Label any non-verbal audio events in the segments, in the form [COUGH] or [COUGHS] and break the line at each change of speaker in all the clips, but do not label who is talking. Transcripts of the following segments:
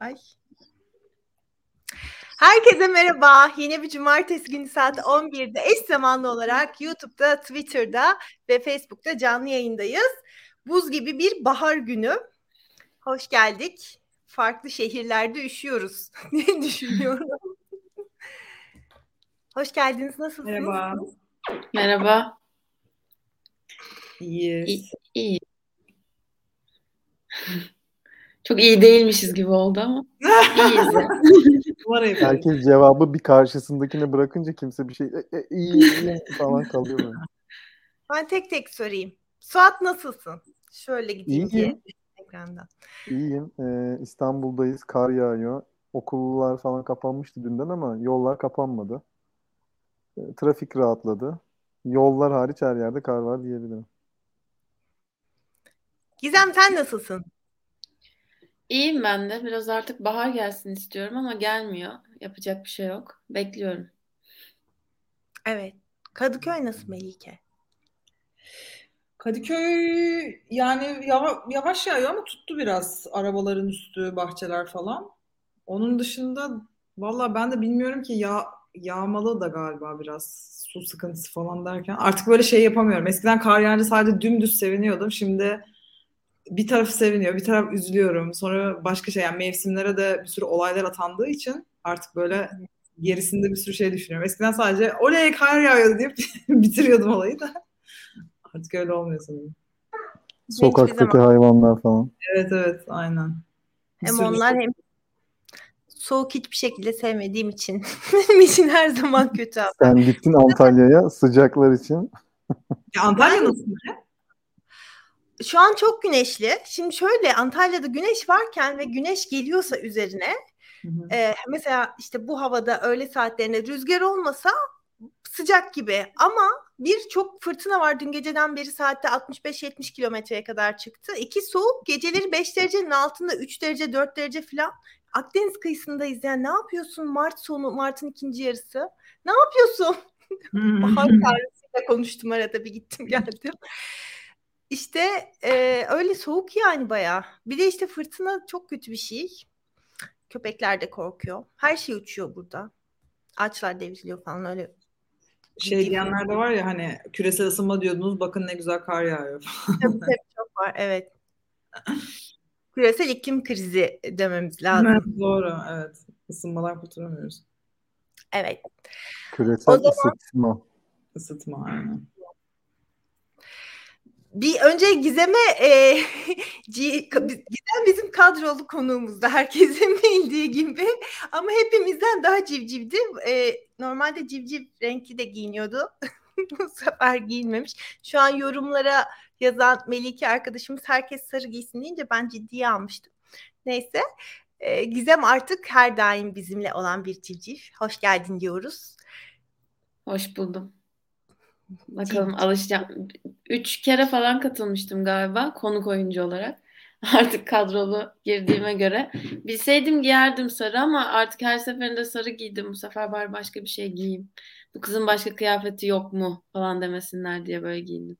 Ay. Herkese merhaba. Yine bir cumartesi günü saat 11'de eş zamanlı olarak YouTube'da, Twitter'da ve Facebook'ta canlı yayındayız. Buz gibi bir bahar günü. Hoş geldik. Farklı şehirlerde üşüyoruz [LAUGHS] diye düşünüyorum. Hoş geldiniz. Nasılsınız?
Merhaba.
Merhaba.
İyiyiz.
İyi. iyi. Çok iyi değilmişiz gibi oldu ama iyiyiz. ya.
Numara yapıyoruz.
Herkes cevabı bir karşısındakine bırakınca kimse bir şey e, e, iyi iyi falan kalıyor böyle. [LAUGHS]
Ben tek tek sorayım. Suat nasılsın? Şöyle gideyim
İyiyim.
diye ekrandan.
İyiyim. Ee, İstanbul'dayız. Kar yağıyor. Okullar falan kapanmıştı dünden ama yollar kapanmadı. Ee, trafik rahatladı. Yollar hariç her yerde kar var diyebilirim.
Gizem sen nasılsın?
İyiyim ben de. Biraz artık bahar gelsin istiyorum ama gelmiyor. Yapacak bir şey yok. Bekliyorum.
Evet. Kadıköy nasıl Melike?
Kadıköy yani yava- yavaş yağıyor ama tuttu biraz arabaların üstü, bahçeler falan. Onun dışında valla ben de bilmiyorum ki ya yağmalı da galiba biraz su sıkıntısı falan derken artık böyle şey yapamıyorum. Eskiden kar yağınca sadece dümdüz seviniyordum. Şimdi bir taraf seviniyor, bir taraf üzülüyorum. Sonra başka şey yani mevsimlere de bir sürü olaylar atandığı için artık böyle gerisinde bir sürü şey düşünüyorum. Eskiden sadece oley kar yağıyor deyip [LAUGHS] bitiriyordum olayı da. Artık öyle olmuyor sanırım.
Sokaktaki hayvanlar falan.
Evet evet aynen. Bir
Hem
sürü-
onlar hem soğuk hiçbir şekilde sevmediğim için [LAUGHS] benim için her zaman kötü. abi.
Sen gittin Antalya'ya sıcaklar için.
Ya Antalya nasıl?
Şu an çok güneşli. Şimdi şöyle Antalya'da güneş varken ve güneş geliyorsa üzerine
Hı hı.
e, mesela işte bu havada öğle saatlerinde rüzgar olmasa sıcak gibi ama bir çok fırtına var dün geceden beri saatte 65-70 kilometreye kadar çıktı. İki soğuk geceleri 5 derecenin altında 3 derece 4 derece falan. Akdeniz kıyısındayız yani ne yapıyorsun Mart sonu Mart'ın ikinci yarısı ne yapıyorsun? [LAUGHS] Bahar tanrısıyla konuştum arada bir gittim [LAUGHS] geldim. İşte e, öyle soğuk yani bayağı. Bir de işte fırtına çok kötü bir şey. Köpekler de korkuyor. Her şey uçuyor burada. Ağaçlar devriliyor falan öyle.
Şey diyenler de var ya hani küresel ısınma diyordunuz bakın ne güzel kar yağıyor.
Tabii tabii çok var evet. Küresel iklim krizi dememiz [LAUGHS] lazım.
Evet, Doğru evet. Isınmadan kurtulamıyoruz.
Evet.
Küresel
O zaman-
ısıtma.
Isıtma aynen.
Bir önce Gizem'e e, [LAUGHS] Gizem bizim kadrolu konuğumuzda herkesin [LAUGHS] bildiği gibi ama hepimizden daha civcivdi. E, normalde civciv renkli de giyiniyordu. [LAUGHS] Bu sefer giyinmemiş. Şu an yorumlara yazan Melike arkadaşımız herkes sarı giysin deyince ben ciddiye almıştım. Neyse. E, Gizem artık her daim bizimle olan bir civciv. Hoş geldin diyoruz.
Hoş buldum. Bakalım alışacağım. Üç kere falan katılmıştım galiba konuk oyuncu olarak. [LAUGHS] Artık kadrolu girdiğime göre. Bilseydim giyerdim sarı ama artık her seferinde sarı giydim. Bu sefer bari başka bir şey giyeyim. Bu kızın başka kıyafeti yok mu falan demesinler diye böyle giyindim.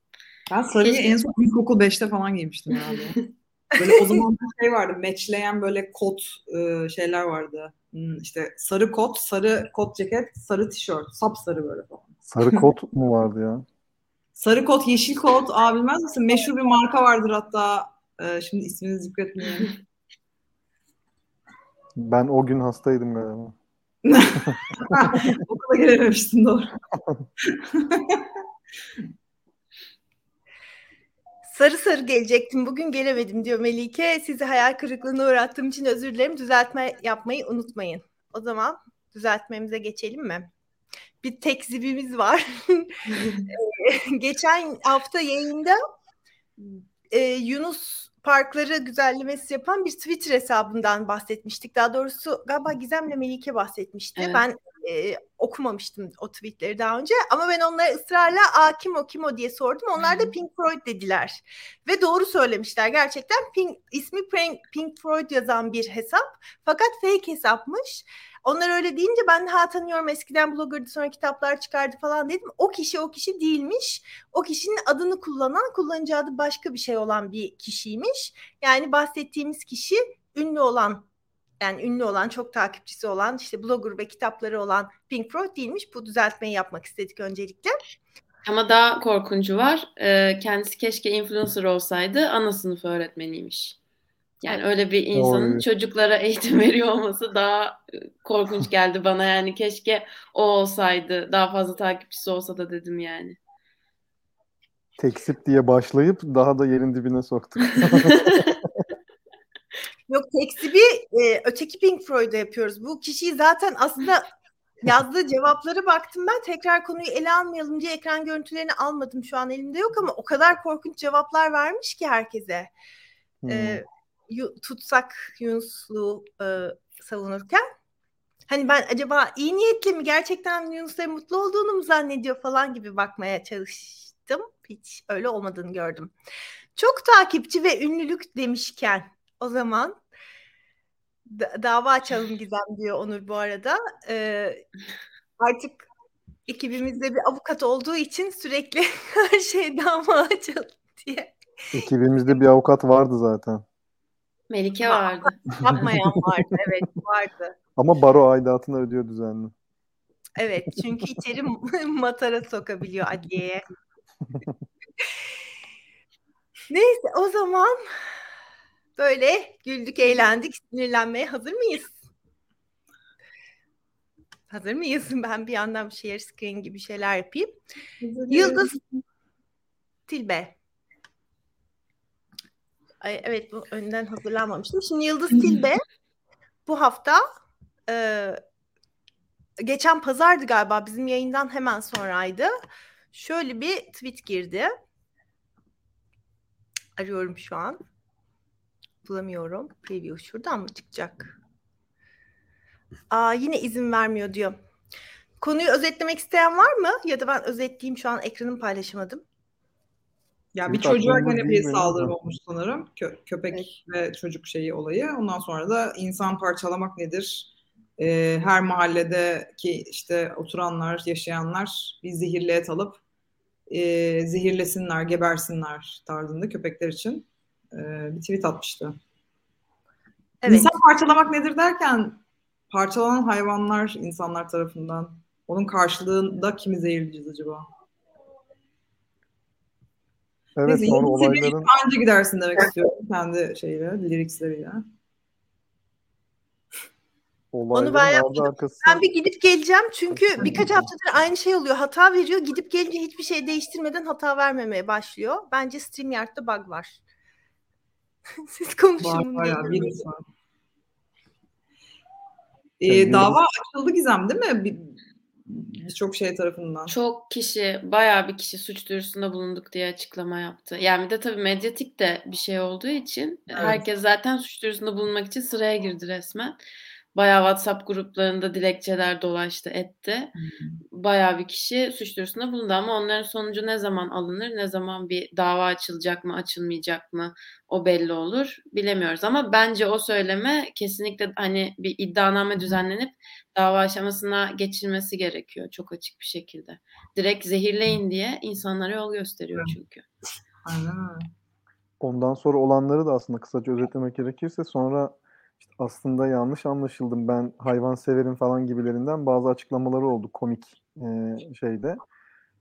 Ben sarıyı
Keşke-
en son ilkokul 5'te falan giymiştim herhalde. [LAUGHS] Böyle o zaman bir şey vardı. Matchleyen böyle kot e, şeyler vardı. Hmm, işte sarı kot, sarı kot ceket, sarı tişört. Sapsarı böyle falan.
Sarı [LAUGHS] kot mu vardı ya?
Sarı kot, yeşil kot. Aa bilmez misin? Meşhur bir marka vardır hatta. E, şimdi ismini zikretmeyeyim. [LAUGHS]
Ben o gün hastaydım galiba. [LAUGHS]
Okula gelememiştin doğru.
Sarı sarı gelecektim. Bugün gelemedim diyor Melike. Sizi hayal kırıklığına uğrattığım için özür dilerim. Düzeltme yapmayı unutmayın. O zaman düzeltmemize geçelim mi? Bir tekzibimiz var. [LAUGHS] [LAUGHS] Geçen hafta yayında e, Yunus parkları güzellemesi yapan bir Twitter hesabından bahsetmiştik. Daha doğrusu galiba Gizem'le Melike bahsetmişti.
Evet.
Ben e, okumamıştım o tweetleri daha önce ama ben onlara ısrarla Aa, kim o kim o diye sordum. Onlar da Pink Floyd dediler. Ve doğru söylemişler gerçekten. Pink, ismi Pink, Pink Floyd yazan bir hesap. Fakat fake hesapmış. Onlar öyle deyince ben ha tanıyorum eskiden bloggerdı sonra kitaplar çıkardı falan dedim. O kişi o kişi değilmiş. O kişinin adını kullanan kullanıcı adı başka bir şey olan bir kişiymiş. Yani bahsettiğimiz kişi ünlü olan yani ünlü olan, çok takipçisi olan, işte blogger ve kitapları olan Pink Floyd değilmiş. Bu düzeltmeyi yapmak istedik öncelikle.
Ama daha korkuncu var. Ee, kendisi keşke influencer olsaydı ana sınıf öğretmeniymiş. Yani öyle bir insanın
Oy.
çocuklara [LAUGHS] eğitim veriyor olması daha e, korkunç [LAUGHS] geldi bana. Yani keşke o olsaydı, daha fazla takipçisi olsa da dedim yani.
Teksip diye başlayıp daha da yerin dibine soktuk. [LAUGHS]
Yok teksibi e, öteki Pink Floyd'a yapıyoruz. Bu kişiyi zaten aslında yazdığı cevapları baktım ben. Tekrar konuyu ele almayalım diye ekran görüntülerini almadım. Şu an elimde yok ama o kadar korkunç cevaplar vermiş ki herkese.
Hmm.
E, tutsak Yunuslu e, savunurken. Hani ben acaba iyi niyetli mi gerçekten Yunus'la mutlu olduğunu mu zannediyor falan gibi bakmaya çalıştım. Hiç öyle olmadığını gördüm. Çok takipçi ve ünlülük demişken o zaman da- dava açalım Gizem diyor Onur bu arada. Ee, artık ekibimizde bir avukat olduğu için sürekli [LAUGHS] her şey dava açalım diye
Ekibimizde bir avukat vardı zaten.
Melike
Var.
vardı. [LAUGHS]
yapmayan vardı. Evet vardı.
Ama baro aidatını ödüyor düzenli.
Evet çünkü içeri [LAUGHS] matara sokabiliyor adliyeye. Neyse o zaman böyle güldük eğlendik sinirlenmeye hazır mıyız? Hazır mıyız? [LAUGHS] Ben bir yandan share screen gibi şeyler yapayım. Yıldız Tilbe. Ay, evet bu önden hazırlanmamıştım. Şimdi Yıldız Tilbe bu hafta e, geçen pazardı galiba bizim yayından hemen sonraydı. Şöyle bir tweet girdi. Arıyorum şu an. Bulamıyorum. Preview şuradan mı çıkacak? Aa yine izin vermiyor diyor. Konuyu özetlemek isteyen var mı? Ya da ben özetleyeyim şu an ekranımı paylaşamadım.
Ya bir çocuğa gene bir saldırı olmuş sanırım. Kö- köpek ve çocuk şeyi olayı. Ondan sonra da insan parçalamak nedir? Ee, her mahalledeki işte oturanlar, yaşayanlar bir zehirli et alıp e, zehirlesinler, gebersinler tarzında köpekler için e, bir tweet atmıştı.
Evet.
İnsan parçalamak nedir derken parçalanan hayvanlar insanlar tarafından. Onun karşılığında kimi zehirleyeceğiz acaba?
Evet
Neyse,
sonra olayların
anca gidersin demek istiyorum kendi şeyle, liriksleriyle.
olayların
ben
ardı
yapmadım.
arkası
Ben bir gidip geleceğim çünkü birkaç haftadır aynı şey oluyor. Hata veriyor. Gidip gelince hiçbir şey değiştirmeden hata vermemeye başlıyor. Bence StreamYard'da bug var. [LAUGHS] Siz konuşun.
Var
bunu
bayağı var. Ee, dava açıldı Gizem değil mi? Bir- Birçok şey tarafından.
Çok kişi, bayağı bir kişi suç duyurusunda bulunduk diye açıklama yaptı. Yani bir de tabii medyatik de bir şey olduğu için
Evet.
herkes zaten suç duyurusunda bulunmak için sıraya girdi resmen. Bayağı WhatsApp gruplarında dilekçeler dolaştı, etti. Bayağı bir kişi suç duyurusunda bulundu ama onların sonucu ne zaman alınır, ne zaman bir dava açılacak mı, açılmayacak mı o belli olur bilemiyoruz. Ama bence o söyleme kesinlikle hani bir iddianame düzenlenip dava aşamasına geçilmesi gerekiyor çok açık bir şekilde. Direkt zehirleyin diye insanlara yol gösteriyor çünkü.
Aynen öyle.
Ondan sonra olanları da aslında kısaca özetlemek gerekirse sonra işte aslında yanlış anlaşıldım ben hayvan severim falan gibilerinden bazı açıklamaları oldu komik e, şeyde.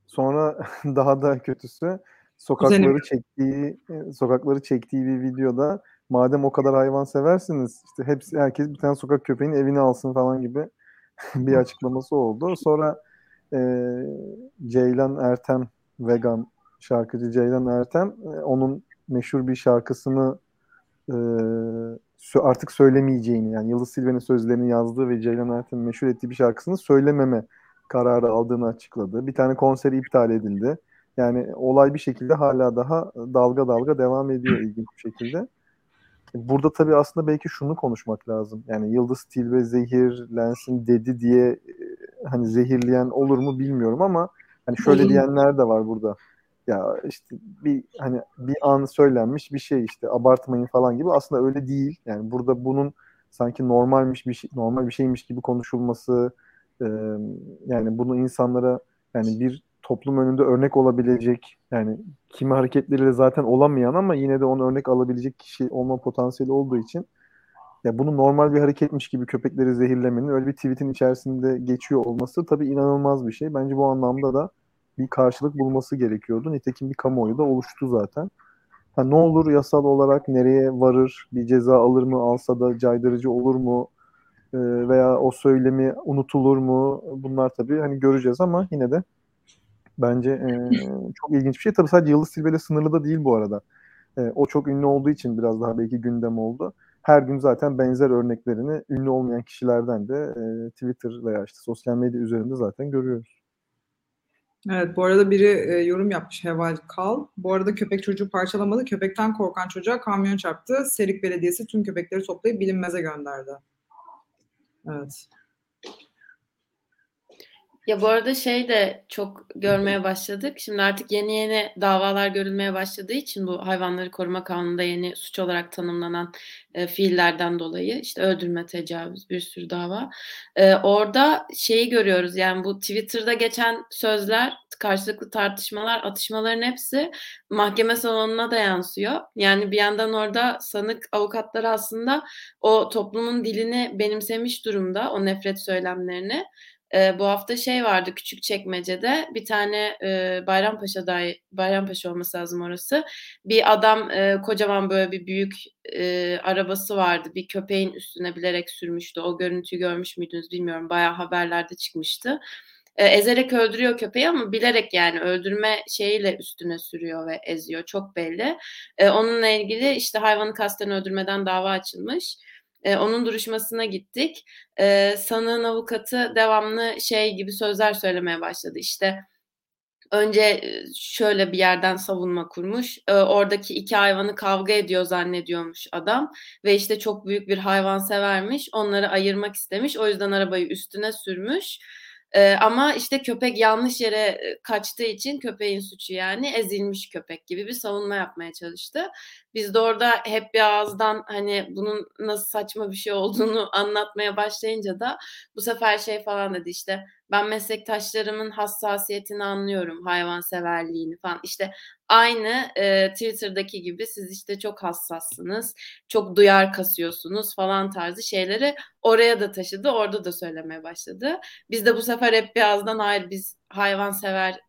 Sonra [LAUGHS] daha da kötüsü sokakları
Kuzenim.
çektiği sokakları çektiği bir videoda madem o kadar hayvan seversiniz işte hepsi herkes bir tane sokak köpeğini evine alsın falan gibi [LAUGHS] bir açıklaması oldu. Sonra e, Ceylan Ertem vegan şarkıcı Ceylan Ertem e, onun meşhur bir şarkısını e, artık söylemeyeceğini yani Yıldız Silve'nin sözlerini yazdığı ve Ceylan Ertem'in meşhur ettiği bir şarkısını söylememe kararı aldığını açıkladı. Bir tane konseri iptal edildi. Yani olay bir şekilde hala daha dalga dalga devam ediyor ilginç bir şekilde. Burada tabii aslında belki şunu konuşmak lazım. Yani Yıldız Tilbe zehirlensin dedi diye e, hani zehirleyen olur mu bilmiyorum ama hani şöyle diyenler de var burada. Ya işte bir hani bir an söylenmiş bir şey işte abartmayın falan gibi aslında öyle değil. Yani burada bunun sanki normalmiş bir şey, normal bir şeymiş gibi konuşulması e, yani bunu insanlara yani bir toplum önünde örnek olabilecek yani kimi hareketleriyle zaten olamayan ama yine de onu örnek alabilecek kişi olma potansiyeli olduğu için ya bunu normal bir hareketmiş gibi köpekleri zehirlemenin öyle bir tweetin içerisinde geçiyor olması tabii inanılmaz bir şey. Bence bu anlamda da bir karşılık bulması gerekiyordu. Nitekim bir kamuoyu da oluştu zaten. Ha, ne olur yasal olarak nereye varır, bir ceza alır mı, alsa da caydırıcı olur mu e, veya o söylemi unutulur mu? Bunlar tabii hani göreceğiz ama yine de bence e, çok ilginç bir şey. Tabii sadece Yıldız Tilbe'yle sınırlı da değil bu arada. E, o çok ünlü olduğu için biraz daha belki gündem oldu. Her gün zaten benzer örneklerini ünlü olmayan kişilerden de e, Twitter veya işte sosyal medya üzerinde zaten görüyoruz.
Evet bu arada biri e, yorum yapmış Heval Kal. Bu arada köpek çocuğu parçalamadı. Köpekten korkan çocuğa kamyon çarptı. Serik Belediyesi tüm köpekleri toplayıp bilinmeze gönderdi. Evet.
Ya bu arada şey de çok görmeye başladık. Şimdi artık yeni yeni davalar görülmeye başladığı için bu hayvanları koruma kanununda yeni suç olarak tanımlanan e, fiillerden dolayı işte öldürme, tecavüz bir sürü dava. E, orada şeyi görüyoruz yani bu Twitter'da geçen sözler, karşılıklı tartışmalar, atışmaların hepsi mahkeme salonuna da yansıyor. Yani bir yandan orada sanık avukatları aslında o toplumun dilini benimsemiş durumda, o nefret söylemlerini e, bu hafta şey vardı küçük çekmecede bir tane e, Bayrampaşa dahi Bayrampaşa olması lazım orası. Bir adam e, kocaman böyle bir büyük e, arabası vardı. Bir köpeğin üstüne bilerek sürmüştü. O görüntüyü görmüş müydünüz bilmiyorum. Bayağı haberlerde çıkmıştı. E, ezerek öldürüyor köpeği ama bilerek yani öldürme şeyiyle üstüne sürüyor ve eziyor. Çok belli. E, onunla ilgili işte hayvanı kasten öldürmeden dava açılmış. E, onun duruşmasına gittik. E, sanığın avukatı devamlı şey gibi sözler söylemeye başladı. İşte önce şöyle bir yerden savunma kurmuş. E, oradaki iki hayvanı kavga ediyor zannediyormuş adam ve işte çok büyük bir hayvan severmiş. Onları ayırmak istemiş. O yüzden arabayı üstüne sürmüş ee, ama işte köpek yanlış yere kaçtığı için köpeğin suçu yani ezilmiş köpek gibi bir savunma yapmaya çalıştı. Biz de orada hep bir ağızdan hani bunun nasıl saçma bir şey olduğunu [LAUGHS] anlatmaya başlayınca da bu sefer şey falan dedi işte ben meslektaşlarımın hassasiyetini anlıyorum hayvanseverliğini falan işte aynı e, Twitter'daki gibi siz işte çok hassassınız çok duyar kasıyorsunuz falan tarzı şeyleri oraya da taşıdı orada da söylemeye başladı. Biz de bu sefer hep bir ağızdan hayır biz hayvansever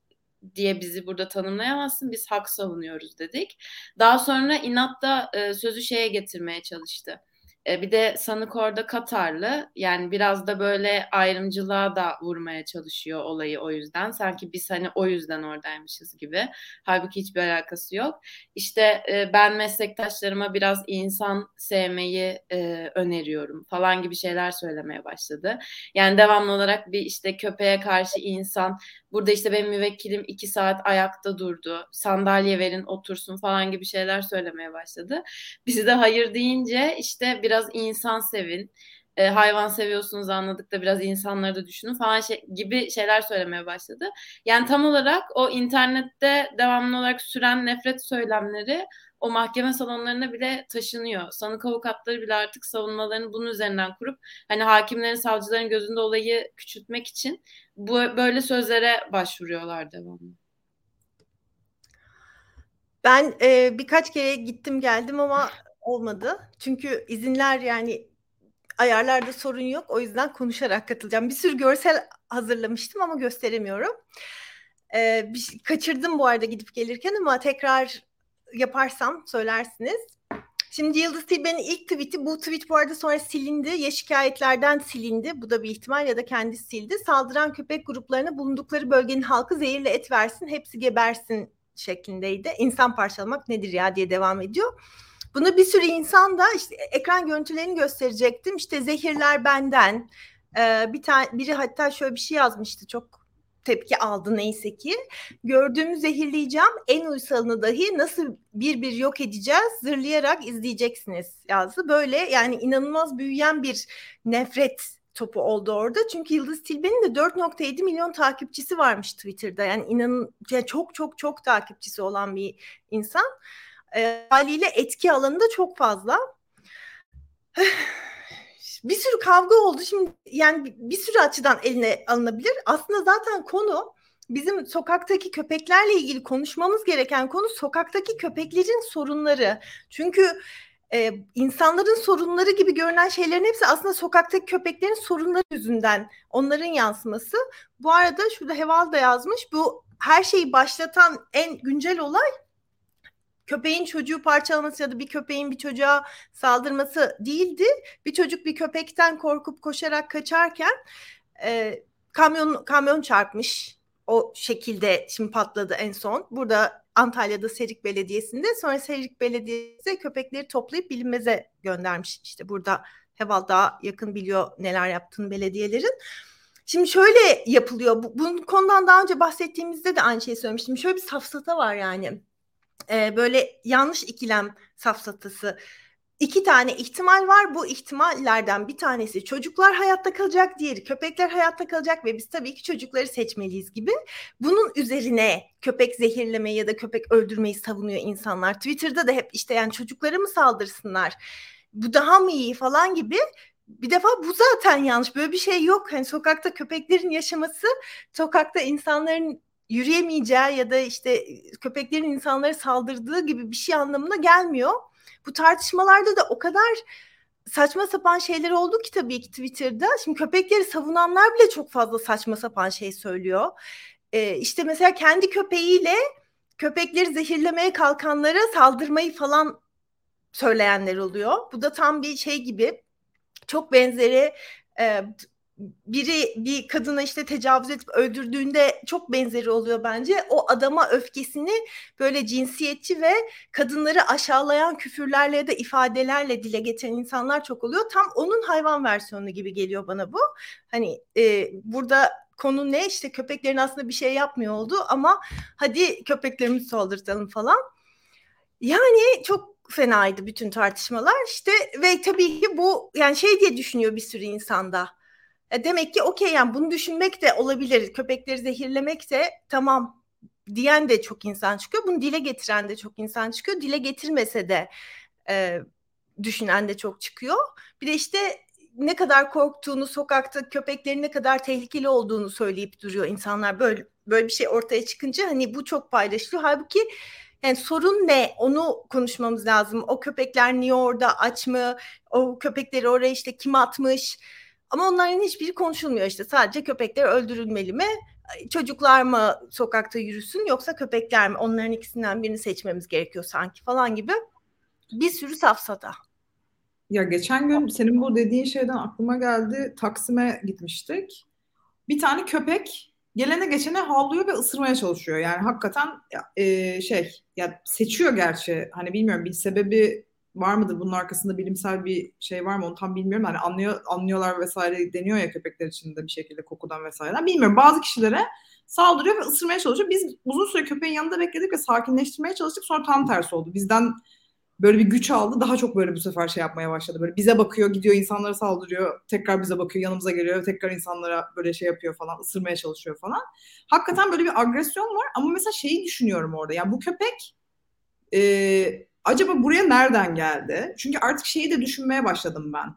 diye bizi burada tanımlayamazsın. Biz hak savunuyoruz dedik. Daha sonra inatla e, sözü şeye getirmeye çalıştı. E, bir de sanık orada Katarlı. Yani biraz da böyle ayrımcılığa da vurmaya çalışıyor olayı o yüzden. Sanki biz hani o yüzden oradaymışız gibi. Halbuki hiçbir alakası yok. İşte e, ben meslektaşlarıma biraz insan sevmeyi e, öneriyorum falan gibi şeyler söylemeye başladı. Yani devamlı olarak bir işte köpeğe karşı insan Burada işte benim müvekkilim iki saat ayakta durdu. Sandalye verin otursun falan gibi şeyler söylemeye başladı. Bizi de hayır deyince işte biraz insan sevin. E, hayvan seviyorsunuz anladık da biraz insanları da düşünün falan şey, gibi şeyler söylemeye başladı. Yani tam olarak o internette devamlı olarak süren nefret söylemleri o mahkeme salonlarına bile taşınıyor. Sanık avukatları bile artık savunmalarını bunun üzerinden kurup hani hakimlerin, savcıların gözünde olayı küçültmek için bu böyle sözlere başvuruyorlar devamlı.
Ben e, birkaç kere gittim geldim ama olmadı. Çünkü izinler yani ayarlarda sorun yok. O yüzden konuşarak katılacağım. Bir sürü görsel hazırlamıştım ama gösteremiyorum. Ee, bir, kaçırdım bu arada gidip gelirken ama tekrar yaparsam söylersiniz. Şimdi Yıldız Tilbe'nin ilk tweet'i bu tweet bu arada sonra silindi. Ya şikayetlerden silindi. Bu da bir ihtimal ya da kendisi sildi. Saldıran köpek gruplarına bulundukları bölgenin halkı zehirle et versin, hepsi gebersin şeklindeydi. İnsan parçalamak nedir ya diye devam ediyor. Bunu bir sürü insan da işte ekran görüntülerini gösterecektim. İşte zehirler benden. Ee, bir tane biri hatta şöyle bir şey yazmıştı. Çok tepki aldı neyse ki. Gördüğümü zehirleyeceğim. En uysalını dahi nasıl bir bir yok edeceğiz zırlayarak izleyeceksiniz yazdı. Böyle yani inanılmaz büyüyen bir nefret topu oldu orada. Çünkü Yıldız Tilbe'nin de 4.7 milyon takipçisi varmış Twitter'da. Yani inanın yani çok çok çok takipçisi olan bir insan. E, haliyle etki alanı da çok fazla. [SIGHS] bir sürü kavga oldu. Şimdi yani bir sürü açıdan eline alınabilir. Aslında zaten konu bizim sokaktaki köpeklerle ilgili konuşmamız gereken konu sokaktaki köpeklerin sorunları. Çünkü e, insanların sorunları gibi görünen şeylerin hepsi aslında sokaktaki köpeklerin sorunları yüzünden onların yansıması. Bu arada şurada Heval da yazmış. Bu her şeyi başlatan en güncel olay köpeğin çocuğu parçalaması ya da bir köpeğin bir çocuğa saldırması değildi. Bir çocuk bir köpekten korkup koşarak kaçarken e, kamyon kamyon çarpmış. O şekilde şimdi patladı en son. Burada Antalya'da Serik Belediyesi'nde sonra Serik Belediyesi köpekleri toplayıp bilinmeze göndermiş. İşte burada Heval daha yakın biliyor neler yaptığını belediyelerin. Şimdi şöyle yapılıyor. Bu, bunun konudan daha önce bahsettiğimizde de aynı şeyi söylemiştim. Şöyle bir safsata var yani. Ee, böyle yanlış ikilem safsatası iki tane ihtimal var. Bu ihtimallerden bir tanesi çocuklar hayatta kalacak, diğeri köpekler hayatta kalacak ve biz tabii ki çocukları seçmeliyiz gibi. Bunun üzerine köpek zehirleme ya da köpek öldürmeyi savunuyor insanlar. Twitter'da da hep işte yani çocuklara mı saldırsınlar? Bu daha mı iyi falan gibi bir defa bu zaten yanlış. Böyle bir şey yok. Hani sokakta köpeklerin yaşaması, sokakta insanların yürüyemeyeceği ya da işte köpeklerin insanlara saldırdığı gibi bir şey anlamına gelmiyor bu tartışmalarda da o kadar saçma sapan şeyler oldu ki tabii ki Twitter'da. Şimdi köpekleri savunanlar bile çok fazla saçma sapan şey söylüyor. Ee, işte mesela kendi köpeğiyle köpekleri zehirlemeye kalkanlara saldırmayı falan söyleyenler oluyor. Bu da tam bir şey gibi çok benzeri e, biri bir kadına işte tecavüz edip öldürdüğünde çok benzeri oluyor bence. O adama öfkesini böyle cinsiyetçi ve kadınları aşağılayan küfürlerle ya da ifadelerle dile getiren insanlar çok oluyor. Tam onun hayvan versiyonu gibi geliyor bana bu. Hani e, burada konu ne işte köpeklerin aslında bir şey yapmıyor oldu ama hadi köpeklerimizi saldırtalım falan. Yani çok fenaydı bütün tartışmalar işte ve tabii ki bu yani şey diye düşünüyor bir sürü insanda demek ki okey yani bunu düşünmek de olabilir. Köpekleri zehirlemek de tamam diyen de çok insan çıkıyor. Bunu dile getiren de çok insan çıkıyor. Dile getirmese de e, düşünen de çok çıkıyor. Bir de işte ne kadar korktuğunu, sokakta köpeklerin ne kadar tehlikeli olduğunu söyleyip duruyor insanlar. Böyle böyle bir şey ortaya çıkınca hani bu çok paylaşılıyor. Halbuki yani sorun ne? Onu konuşmamız lazım. O köpekler niye orada aç mı? O köpekleri oraya işte kim atmış? Ama onların hiçbiri konuşulmuyor işte. Sadece köpekler öldürülmeli mi? Çocuklar mı sokakta yürüsün yoksa köpekler mi? Onların ikisinden birini seçmemiz gerekiyor sanki falan gibi. Bir sürü safsata.
Ya geçen gün senin bu dediğin şeyden aklıma geldi. Taksim'e gitmiştik. Bir tane köpek gelene geçene havlıyor ve ısırmaya çalışıyor. Yani hakikaten e, şey ya seçiyor gerçi. Hani bilmiyorum bir sebebi var mıdır bunun arkasında bilimsel bir şey var mı onu tam bilmiyorum. Hani anlıyor anlıyorlar vesaire deniyor ya köpekler için de bir şekilde kokudan vesaire. Bilmiyorum bazı kişilere saldırıyor ve ısırmaya çalışıyor. Biz uzun süre köpeğin yanında bekledik ve sakinleştirmeye çalıştık. Sonra tam tersi oldu. Bizden böyle bir güç aldı. Daha çok böyle bu sefer şey yapmaya başladı. Böyle bize bakıyor, gidiyor insanlara saldırıyor. Tekrar bize bakıyor, yanımıza geliyor. Tekrar insanlara böyle şey yapıyor falan, ısırmaya çalışıyor falan. Hakikaten böyle bir agresyon var. Ama mesela şeyi düşünüyorum orada. Yani bu köpek e, acaba buraya nereden geldi? Çünkü artık şeyi de düşünmeye başladım ben.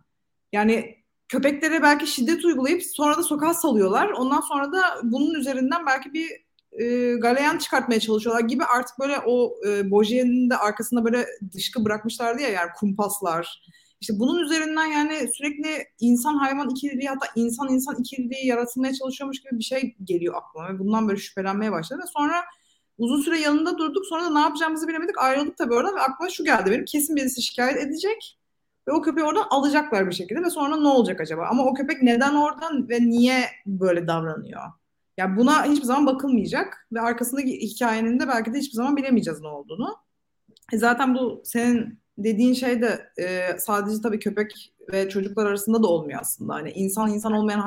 Yani köpeklere belki şiddet uygulayıp sonra da sokağa salıyorlar. Ondan sonra da bunun üzerinden belki bir e, galeyan çıkartmaya çalışıyorlar gibi artık böyle o e, Boje'nin de arkasında böyle dışkı bırakmışlardı ya yani kumpaslar. İşte bunun üzerinden yani sürekli insan hayvan ikililiği hatta insan insan ikililiği yaratılmaya çalışıyormuş gibi bir şey geliyor aklıma ve bundan böyle şüphelenmeye başladım ve sonra Uzun süre yanında durduk. Sonra da ne yapacağımızı bilemedik. Ayrıldık tabii oradan ve aklıma şu geldi benim. Kesin birisi şikayet edecek. Ve o köpeği oradan alacaklar bir şekilde ve sonra ne olacak acaba? Ama o köpek neden oradan ve niye böyle davranıyor? Yani buna hiçbir zaman bakılmayacak ve arkasındaki hikayenin de belki de hiçbir zaman bilemeyeceğiz ne olduğunu. E zaten bu senin dediğin şey de e, sadece tabii köpek ve çocuklar arasında da olmuyor aslında. Hani insan insan olmayan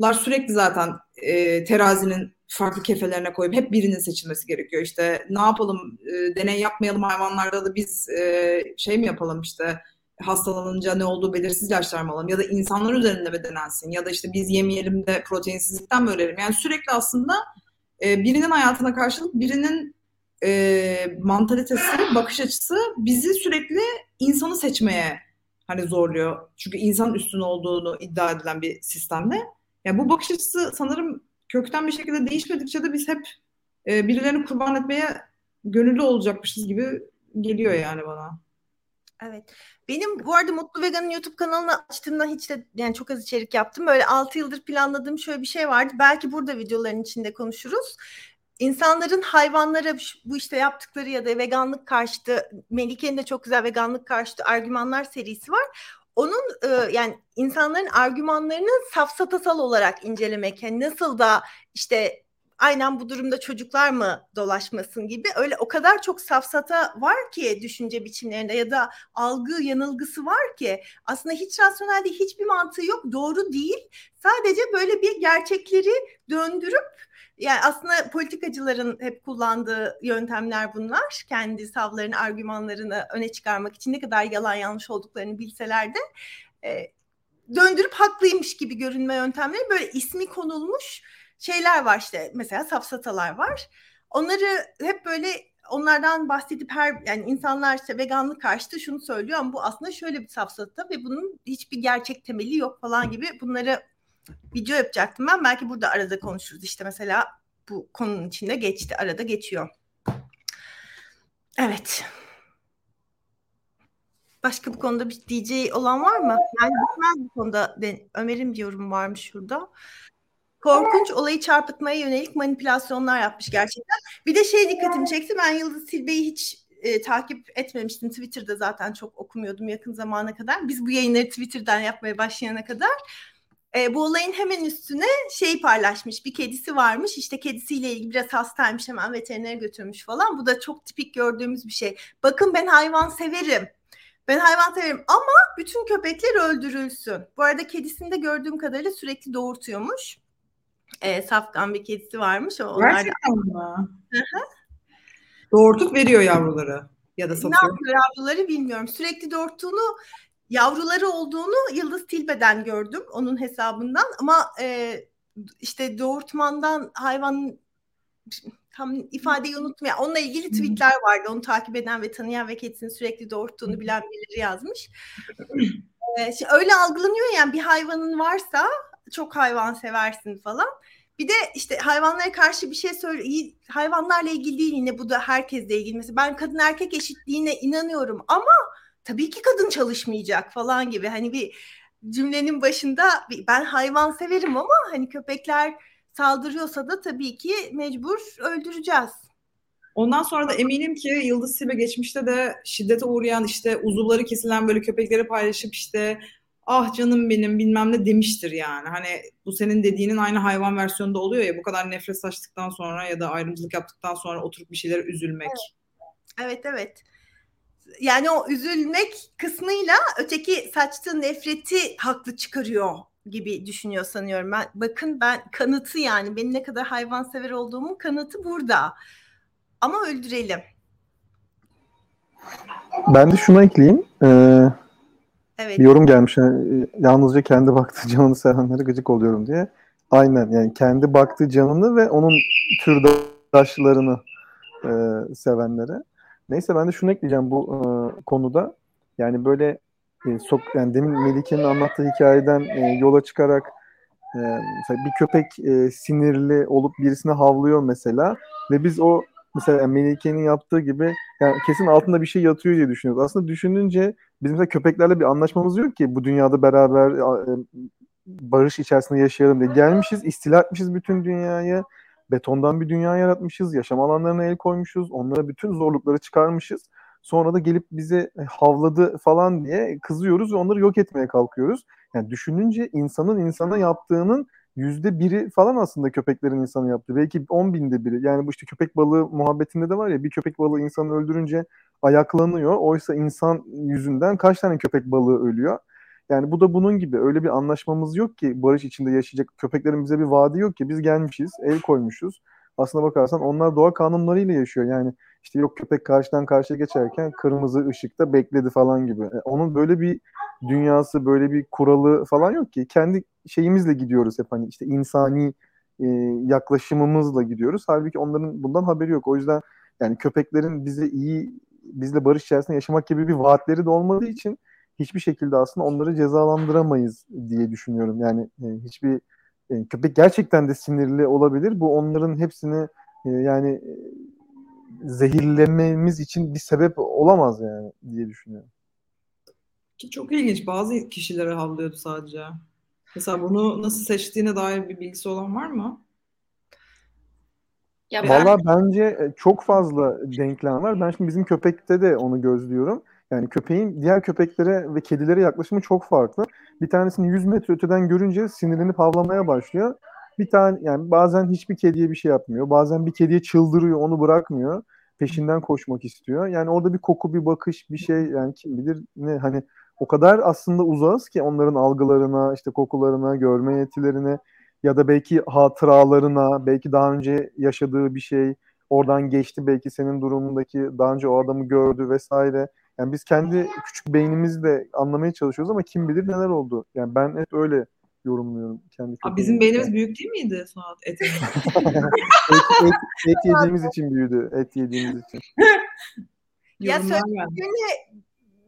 hayvanlar sürekli zaten e, terazinin farklı kefelerine koyup hep birinin seçilmesi gerekiyor. İşte ne yapalım e, deney yapmayalım hayvanlarda da biz e, şey mi yapalım işte hastalanınca ne olduğu belirsiz ilaçlar mı alalım ya da insanlar üzerinde mi denensin ya da işte biz yemeyelim de proteinsizlikten mi ölelim. Yani sürekli aslında e, birinin hayatına karşılık birinin e, mantalitesi, bakış açısı bizi sürekli insanı seçmeye hani zorluyor. Çünkü insan üstün olduğunu iddia edilen bir sistemde. Yani bu bakış açısı sanırım kökten bir şekilde değişmedikçe de biz hep e, birilerini kurban etmeye gönüllü olacakmışız gibi geliyor yani bana.
Evet. Benim bu arada Mutlu Vegan'ın YouTube kanalını açtığımda hiç de yani çok az içerik yaptım. Böyle 6 yıldır planladığım şöyle bir şey vardı. Belki burada videoların içinde konuşuruz. İnsanların hayvanlara bu işte yaptıkları ya da veganlık karşıtı Melike'nin de çok güzel veganlık karşıtı argümanlar serisi var. Onun e, yani insanların argümanlarını safsatasal olarak incelemek. Yani nasıl da işte aynen bu durumda çocuklar mı dolaşmasın gibi öyle o kadar çok safsata var ki düşünce biçimlerinde ya da algı yanılgısı var ki aslında hiç rasyonel değil hiçbir mantığı yok doğru değil sadece böyle bir gerçekleri döndürüp yani aslında politikacıların hep kullandığı yöntemler bunlar. Kendi savlarını, argümanlarını öne çıkarmak için ne kadar yalan yanlış olduklarını bilseler de e, döndürüp haklıymış gibi görünme yöntemleri böyle ismi konulmuş şeyler var işte mesela safsatalar var. Onları hep böyle onlardan bahsedip her yani insanlar işte veganlık karşıtı şunu söylüyor ama bu aslında şöyle bir safsata ve bunun hiçbir gerçek temeli yok falan gibi bunları video yapacaktım ben. Belki burada arada konuşuruz. İşte mesela bu konunun içinde geçti. Arada geçiyor. Evet. Başka bu konuda bir DJ olan var mı? Yani bitmez bu konuda. Ömer'in bir yorum varmış şurada. Korkunç olayı çarpıtmaya yönelik manipülasyonlar yapmış gerçekten. Bir de şey dikkatimi çekti. Ben Yıldız Silbe'yi hiç e, takip etmemiştim. Twitter'da zaten çok okumuyordum yakın zamana kadar. Biz bu yayınları Twitter'dan yapmaya başlayana kadar. E, bu olayın hemen üstüne şey paylaşmış. Bir kedisi varmış. İşte kedisiyle ilgili biraz hastaymış hemen veterinere götürmüş falan. Bu da çok tipik gördüğümüz bir şey. Bakın ben hayvan severim. Ben hayvan severim ama bütün köpekler öldürülsün. Bu arada kedisinde gördüğüm kadarıyla sürekli doğurtuyormuş. E, safkan bir kedisi varmış. O,
Gerçekten mi? Doğurtup veriyor yavruları ya da satıyor. Ne
yapıyor yavruları bilmiyorum. Sürekli doğurttuğunu yavruları olduğunu Yıldız Tilbe'den gördüm onun hesabından ama e, işte doğurtmandan hayvan tam ifadeyi unuttum ya onunla ilgili tweetler vardı onu takip eden ve tanıyan ve kedisini sürekli doğurttuğunu bilen birileri yazmış. Ee, şimdi öyle algılanıyor yani bir hayvanın varsa çok hayvan seversin falan. Bir de işte hayvanlara karşı bir şey söyle hayvanlarla ilgili değil yine bu da herkesle ilgili. Mesela ben kadın erkek eşitliğine inanıyorum ama tabii ki kadın çalışmayacak falan gibi hani bir cümlenin başında ben hayvan severim ama hani köpekler saldırıyorsa da tabii ki mecbur öldüreceğiz.
Ondan sonra da eminim ki Yıldız Silbe geçmişte de şiddete uğrayan işte uzuvları kesilen böyle köpekleri paylaşıp işte ah canım benim bilmem ne demiştir yani. Hani bu senin dediğinin aynı hayvan versiyonunda oluyor ya bu kadar nefret saçtıktan sonra ya da ayrımcılık yaptıktan sonra oturup bir şeylere üzülmek.
Evet evet. evet yani o üzülmek kısmıyla öteki saçtığı nefreti haklı çıkarıyor gibi düşünüyor sanıyorum. Ben bakın ben kanıtı yani benim ne kadar hayvansever olduğumun kanıtı burada. Ama öldürelim.
Ben de şuna ekleyeyim. Ee, evet. Bir yorum gelmiş. Yani, yalnızca kendi baktığı canını sevenlere gıcık oluyorum diye. Aynen yani kendi baktığı canını ve onun türdaşlarını e, sevenlere. Neyse ben de şunu ekleyeceğim bu e, konuda. Yani böyle e, sok yani demin Melike'nin anlattığı hikayeden e, yola çıkarak e, mesela bir köpek e, sinirli olup birisine havlıyor mesela ve biz o mesela Melike'nin yaptığı gibi yani kesin altında bir şey yatıyor diye düşünüyoruz. Aslında düşününce bizim mesela köpeklerle bir anlaşmamız yok ki bu dünyada beraber e, barış içerisinde yaşayalım diye. Gelmişiz, istila etmişiz bütün dünyayı betondan bir dünya yaratmışız, yaşam alanlarına el koymuşuz, onlara bütün zorlukları çıkarmışız. Sonra da gelip bize e, havladı falan diye kızıyoruz ve onları yok etmeye kalkıyoruz. Yani düşününce insanın insana yaptığının yüzde biri falan aslında köpeklerin insanı yaptı. Belki on binde biri. Yani bu işte köpek balığı muhabbetinde de var ya bir köpek balığı insanı öldürünce ayaklanıyor. Oysa insan yüzünden kaç tane köpek balığı ölüyor. Yani bu da bunun gibi. Öyle bir anlaşmamız yok ki barış içinde yaşayacak köpeklerin bize bir vaadi yok ki. Biz gelmişiz, el koymuşuz. Aslına bakarsan onlar doğa kanunlarıyla yaşıyor. Yani işte yok köpek karşıdan karşıya geçerken kırmızı ışıkta bekledi falan gibi. E, onun böyle bir dünyası, böyle bir kuralı falan yok ki. Kendi şeyimizle gidiyoruz hep hani işte insani e, yaklaşımımızla gidiyoruz. Halbuki onların bundan haberi yok. O yüzden yani köpeklerin bize iyi, bizle barış içerisinde yaşamak gibi bir vaatleri de olmadığı için hiçbir şekilde aslında onları cezalandıramayız diye düşünüyorum. Yani e, hiçbir e, köpek gerçekten de sinirli olabilir. Bu onların hepsini e, yani e, zehirlememiz için bir sebep olamaz yani diye düşünüyorum.
Ki çok ilginç. Bazı kişilere havlıyordu sadece. Mesela bunu nasıl seçtiğine dair bir bilgisi olan var mı?
Ya ben
Valla bence e, çok fazla denklem var. Ben şimdi bizim köpekte de onu gözlüyorum. Yani köpeğin diğer köpeklere ve kedilere yaklaşımı çok farklı. Bir tanesini 100 metre öteden görünce sinirlenip havlamaya başlıyor. Bir tane yani bazen hiçbir kediye bir şey yapmıyor. Bazen bir kediye çıldırıyor, onu bırakmıyor. Peşinden koşmak istiyor. Yani orada bir koku, bir bakış, bir şey yani kim bilir ne hani o kadar aslında uzağız ki onların algılarına, işte kokularına, görme yetilerine ya da belki hatıralarına, belki daha önce yaşadığı bir şey oradan geçti belki senin durumundaki daha önce o adamı gördü vesaire. Yani biz kendi küçük beynimizle anlamaya çalışıyoruz ama kim bilir neler oldu. Yani ben hep öyle yorumluyorum kendi
Aa, bizim beynimiz büyük değil miydi Suat? Et [LAUGHS]
et, et, et [LAUGHS] yediğimiz için büyüdü. Et yediğimiz için.
Ya
Yorumlar
söyle-
geldi.
Böyle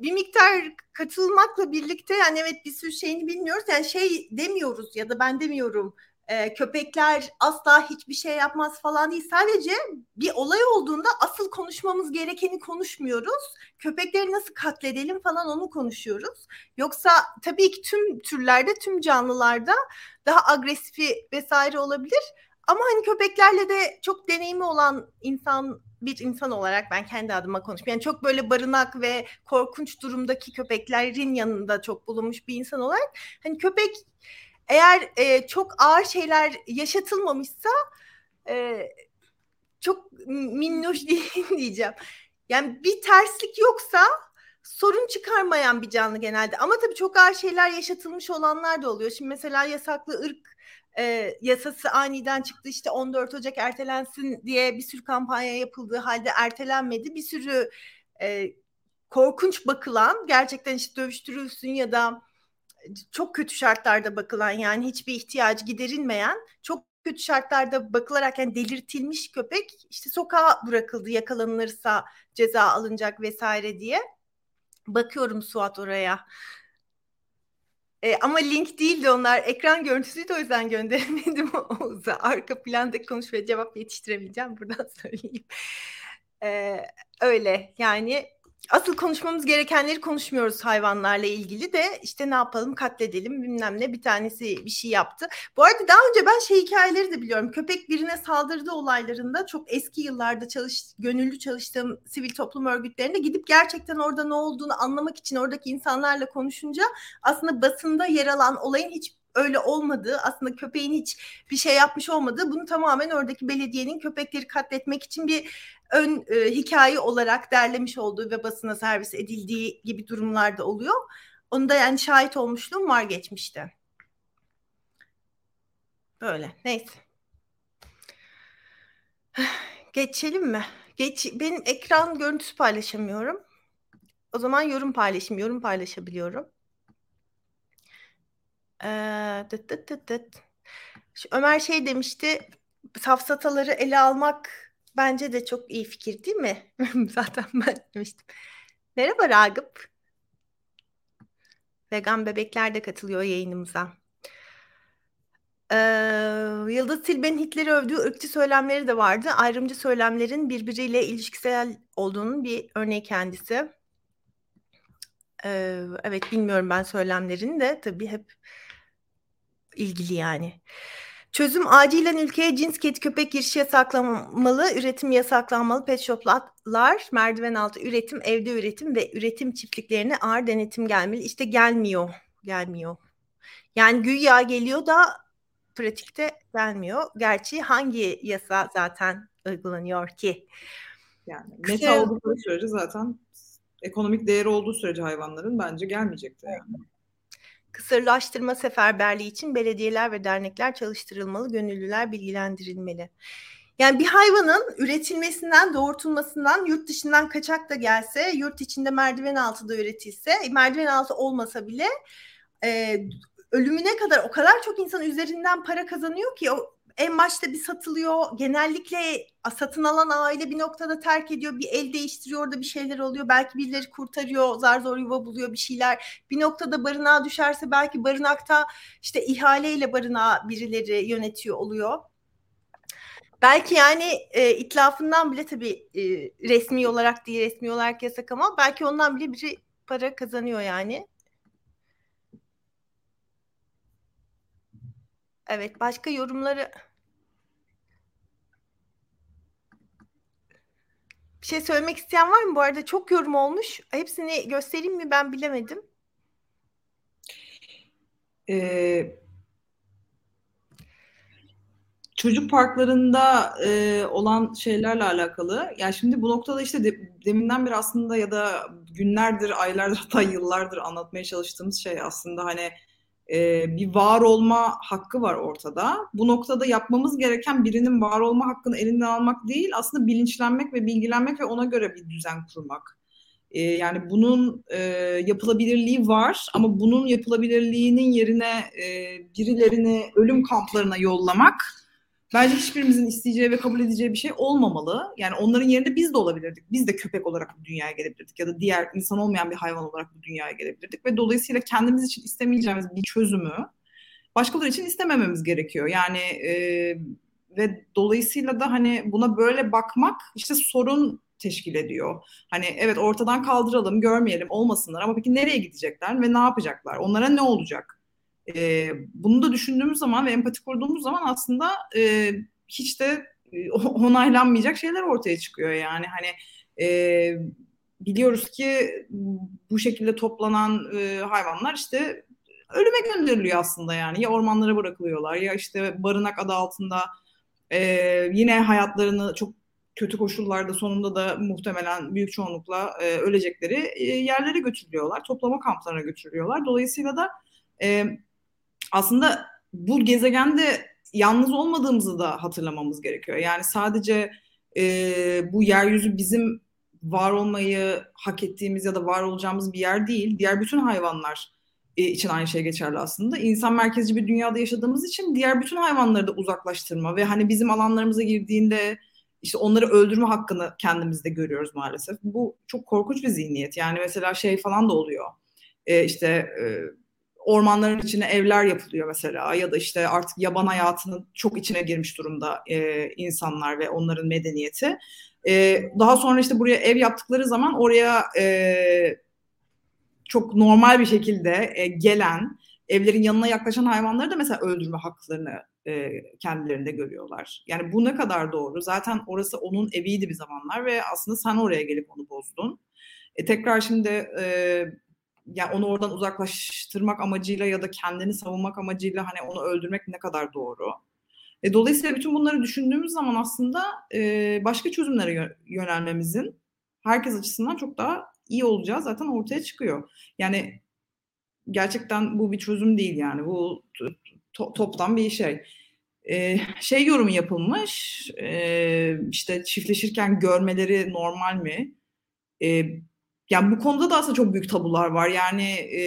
bir miktar katılmakla birlikte yani evet bir sürü şeyini bilmiyoruz. Yani şey demiyoruz ya da ben demiyorum e, köpekler asla hiçbir şey yapmaz falan değil. Sadece bir olay olduğunda asıl konuşmamız gerekeni konuşmuyoruz. Köpekleri nasıl katledelim falan onu konuşuyoruz. Yoksa tabii ki tüm türlerde, tüm canlılarda daha agresifi vesaire olabilir. Ama hani köpeklerle de çok deneyimi olan insan bir insan olarak ben kendi adıma konuşayım. Yani çok böyle barınak ve korkunç durumdaki köpeklerin yanında çok bulunmuş bir insan olarak hani köpek eğer e, çok ağır şeyler yaşatılmamışsa e, çok minnoş değil [LAUGHS] diyeceğim. Yani bir terslik yoksa sorun çıkarmayan bir canlı genelde. Ama tabii çok ağır şeyler yaşatılmış olanlar da oluyor. Şimdi mesela yasaklı ırk e, yasası aniden çıktı işte 14 Ocak ertelensin diye bir sürü kampanya yapıldığı halde ertelenmedi. Bir sürü e, korkunç bakılan gerçekten işte dövüştürülsün ya da çok kötü şartlarda bakılan yani hiçbir ihtiyacı giderilmeyen çok kötü şartlarda bakılarak yani delirtilmiş köpek işte sokağa bırakıldı yakalanırsa ceza alınacak vesaire diye. Bakıyorum Suat oraya. E, ama link değildi onlar. Ekran görüntüsüydü o yüzden gönderemedim [LAUGHS] Oğuz'a. Arka plandaki konuşmaya cevap yetiştiremeyeceğim. Buradan [LAUGHS] söyleyeyim. E, öyle yani asıl konuşmamız gerekenleri konuşmuyoruz hayvanlarla ilgili de işte ne yapalım katledelim bilmem ne bir tanesi bir şey yaptı. Bu arada daha önce ben şey hikayeleri de biliyorum. Köpek birine saldırdı olaylarında çok eski yıllarda çalış, gönüllü çalıştığım sivil toplum örgütlerinde gidip gerçekten orada ne olduğunu anlamak için oradaki insanlarla konuşunca aslında basında yer alan olayın hiç öyle olmadığı aslında köpeğin hiç bir şey yapmış olmadığı bunu tamamen oradaki belediyenin köpekleri katletmek için bir ön e, hikaye olarak derlemiş olduğu ve basına servis edildiği gibi durumlarda oluyor. Onu da yani şahit olmuşluğum var geçmişte. Böyle neyse. Geçelim mi? Geç, benim ekran görüntüsü paylaşamıyorum. O zaman yorum paylaşayım. Yorum paylaşabiliyorum. Ee, dıt dıt dıt dıt. Ömer şey demişti. Safsataları ele almak bence de çok iyi fikir değil mi? [LAUGHS] Zaten ben demiştim. Merhaba Ragıp. Vegan bebekler de katılıyor yayınımıza. Ee, Yıldız Tilbe'nin Hitler'i övdüğü ırkçı söylemleri de vardı. Ayrımcı söylemlerin birbiriyle ilişkisel olduğunun bir örneği kendisi. Ee, evet bilmiyorum ben söylemlerini de tabii hep ilgili yani. Çözüm acilen ülkeye cins kedi köpek girişi yasaklanmalı, üretim yasaklanmalı, pet shoplar, merdiven altı üretim, evde üretim ve üretim çiftliklerine ağır denetim gelmeli. İşte gelmiyor, gelmiyor. Yani güya geliyor da pratikte gelmiyor. Gerçi hangi yasa zaten uygulanıyor ki?
Yani meta oldukları sürece zaten ekonomik değeri olduğu sürece hayvanların bence gelmeyecektir yani.
Kısırlaştırma seferberliği için belediyeler ve dernekler çalıştırılmalı, gönüllüler bilgilendirilmeli. Yani bir hayvanın üretilmesinden, doğurtulmasından, yurt dışından kaçak da gelse, yurt içinde merdiven altı da üretilse, merdiven altı olmasa bile e, ölümüne kadar o kadar çok insan üzerinden para kazanıyor ki o en başta bir satılıyor. Genellikle satın alan aile bir noktada terk ediyor. Bir el değiştiriyor orada bir şeyler oluyor. Belki birileri kurtarıyor. Zar zor yuva buluyor bir şeyler. Bir noktada barınağa düşerse belki barınakta işte ihaleyle barınağı birileri yönetiyor oluyor. Belki yani e, itlafından bile tabii e, resmi olarak değil resmi olarak yasak ama belki ondan bile biri para kazanıyor yani. Evet başka yorumları Bir şey söylemek isteyen var mı? Bu arada çok yorum olmuş. Hepsini göstereyim mi ben bilemedim.
Ee, çocuk parklarında e, olan şeylerle alakalı. Ya şimdi bu noktada işte de, deminden beri aslında ya da günlerdir, aylardır [LAUGHS] hatta yıllardır anlatmaya çalıştığımız şey aslında hani e, bir var olma hakkı var ortada. Bu noktada yapmamız gereken birinin var olma hakkını elinden almak değil, aslında bilinçlenmek ve bilgilenmek ve ona göre bir düzen kurmak. E, yani bunun e, yapılabilirliği var ama bunun yapılabilirliğinin yerine e, birilerini ölüm kamplarına yollamak bence hiçbirimizin isteyeceği ve kabul edeceği bir şey olmamalı. Yani onların yerinde biz de olabilirdik. Biz de köpek olarak bu dünyaya gelebilirdik ya da diğer insan olmayan bir hayvan olarak bu dünyaya gelebilirdik ve dolayısıyla kendimiz için istemeyeceğimiz bir çözümü başkaları için istemememiz gerekiyor. Yani e, ve dolayısıyla da hani buna böyle bakmak işte sorun teşkil ediyor. Hani evet ortadan kaldıralım, görmeyelim, olmasınlar ama peki nereye gidecekler ve ne yapacaklar? Onlara ne olacak? E, bunu da düşündüğümüz zaman ve empati kurduğumuz zaman aslında e, hiç de [LAUGHS] onaylanmayacak şeyler ortaya çıkıyor yani hani e, biliyoruz ki bu şekilde toplanan e, hayvanlar işte ölüme gönderiliyor aslında yani ya ormanlara bırakılıyorlar ya işte barınak adı altında e, yine hayatlarını çok kötü koşullarda sonunda da muhtemelen büyük çoğunlukla e, ölecekleri e, yerlere götürülüyorlar. Toplama kamplarına götürülüyorlar. Dolayısıyla da e, aslında bu gezegende yalnız olmadığımızı da hatırlamamız gerekiyor. Yani sadece e, bu yeryüzü bizim var olmayı hak ettiğimiz ya da var olacağımız bir yer değil. Diğer bütün hayvanlar e, için aynı şey geçerli aslında. İnsan merkezci bir dünyada yaşadığımız için diğer bütün hayvanları da uzaklaştırma ve hani bizim alanlarımıza girdiğinde işte onları öldürme hakkını kendimizde görüyoruz maalesef. Bu çok korkunç bir zihniyet. Yani mesela şey falan da oluyor. E, işte e, ormanların içine evler yapılıyor mesela ya da işte artık yaban hayatının çok içine girmiş durumda e, insanlar ve onların medeniyeti. E, daha sonra işte buraya ev yaptıkları zaman oraya e, çok normal bir şekilde e, gelen evlerin yanına yaklaşan hayvanları da mesela öldürme haklarını e, kendilerinde görüyorlar. Yani bu ne kadar doğru? Zaten orası onun eviydi bir zamanlar ve aslında sen oraya gelip onu bozdun. E, tekrar şimdi e, yani onu oradan uzaklaştırmak amacıyla ya da kendini savunmak amacıyla hani onu öldürmek ne kadar doğru. E, dolayısıyla bütün bunları düşündüğümüz zaman aslında e, başka çözümlere yönelmemizin herkes açısından çok daha iyi olacağı zaten ortaya çıkıyor. Yani gerçekten bu bir çözüm değil yani bu to- toptan bir şey. Ee, şey yorumu yapılmış e, işte çiftleşirken görmeleri normal mi? E, yani bu konuda da aslında çok büyük tabular var. Yani e,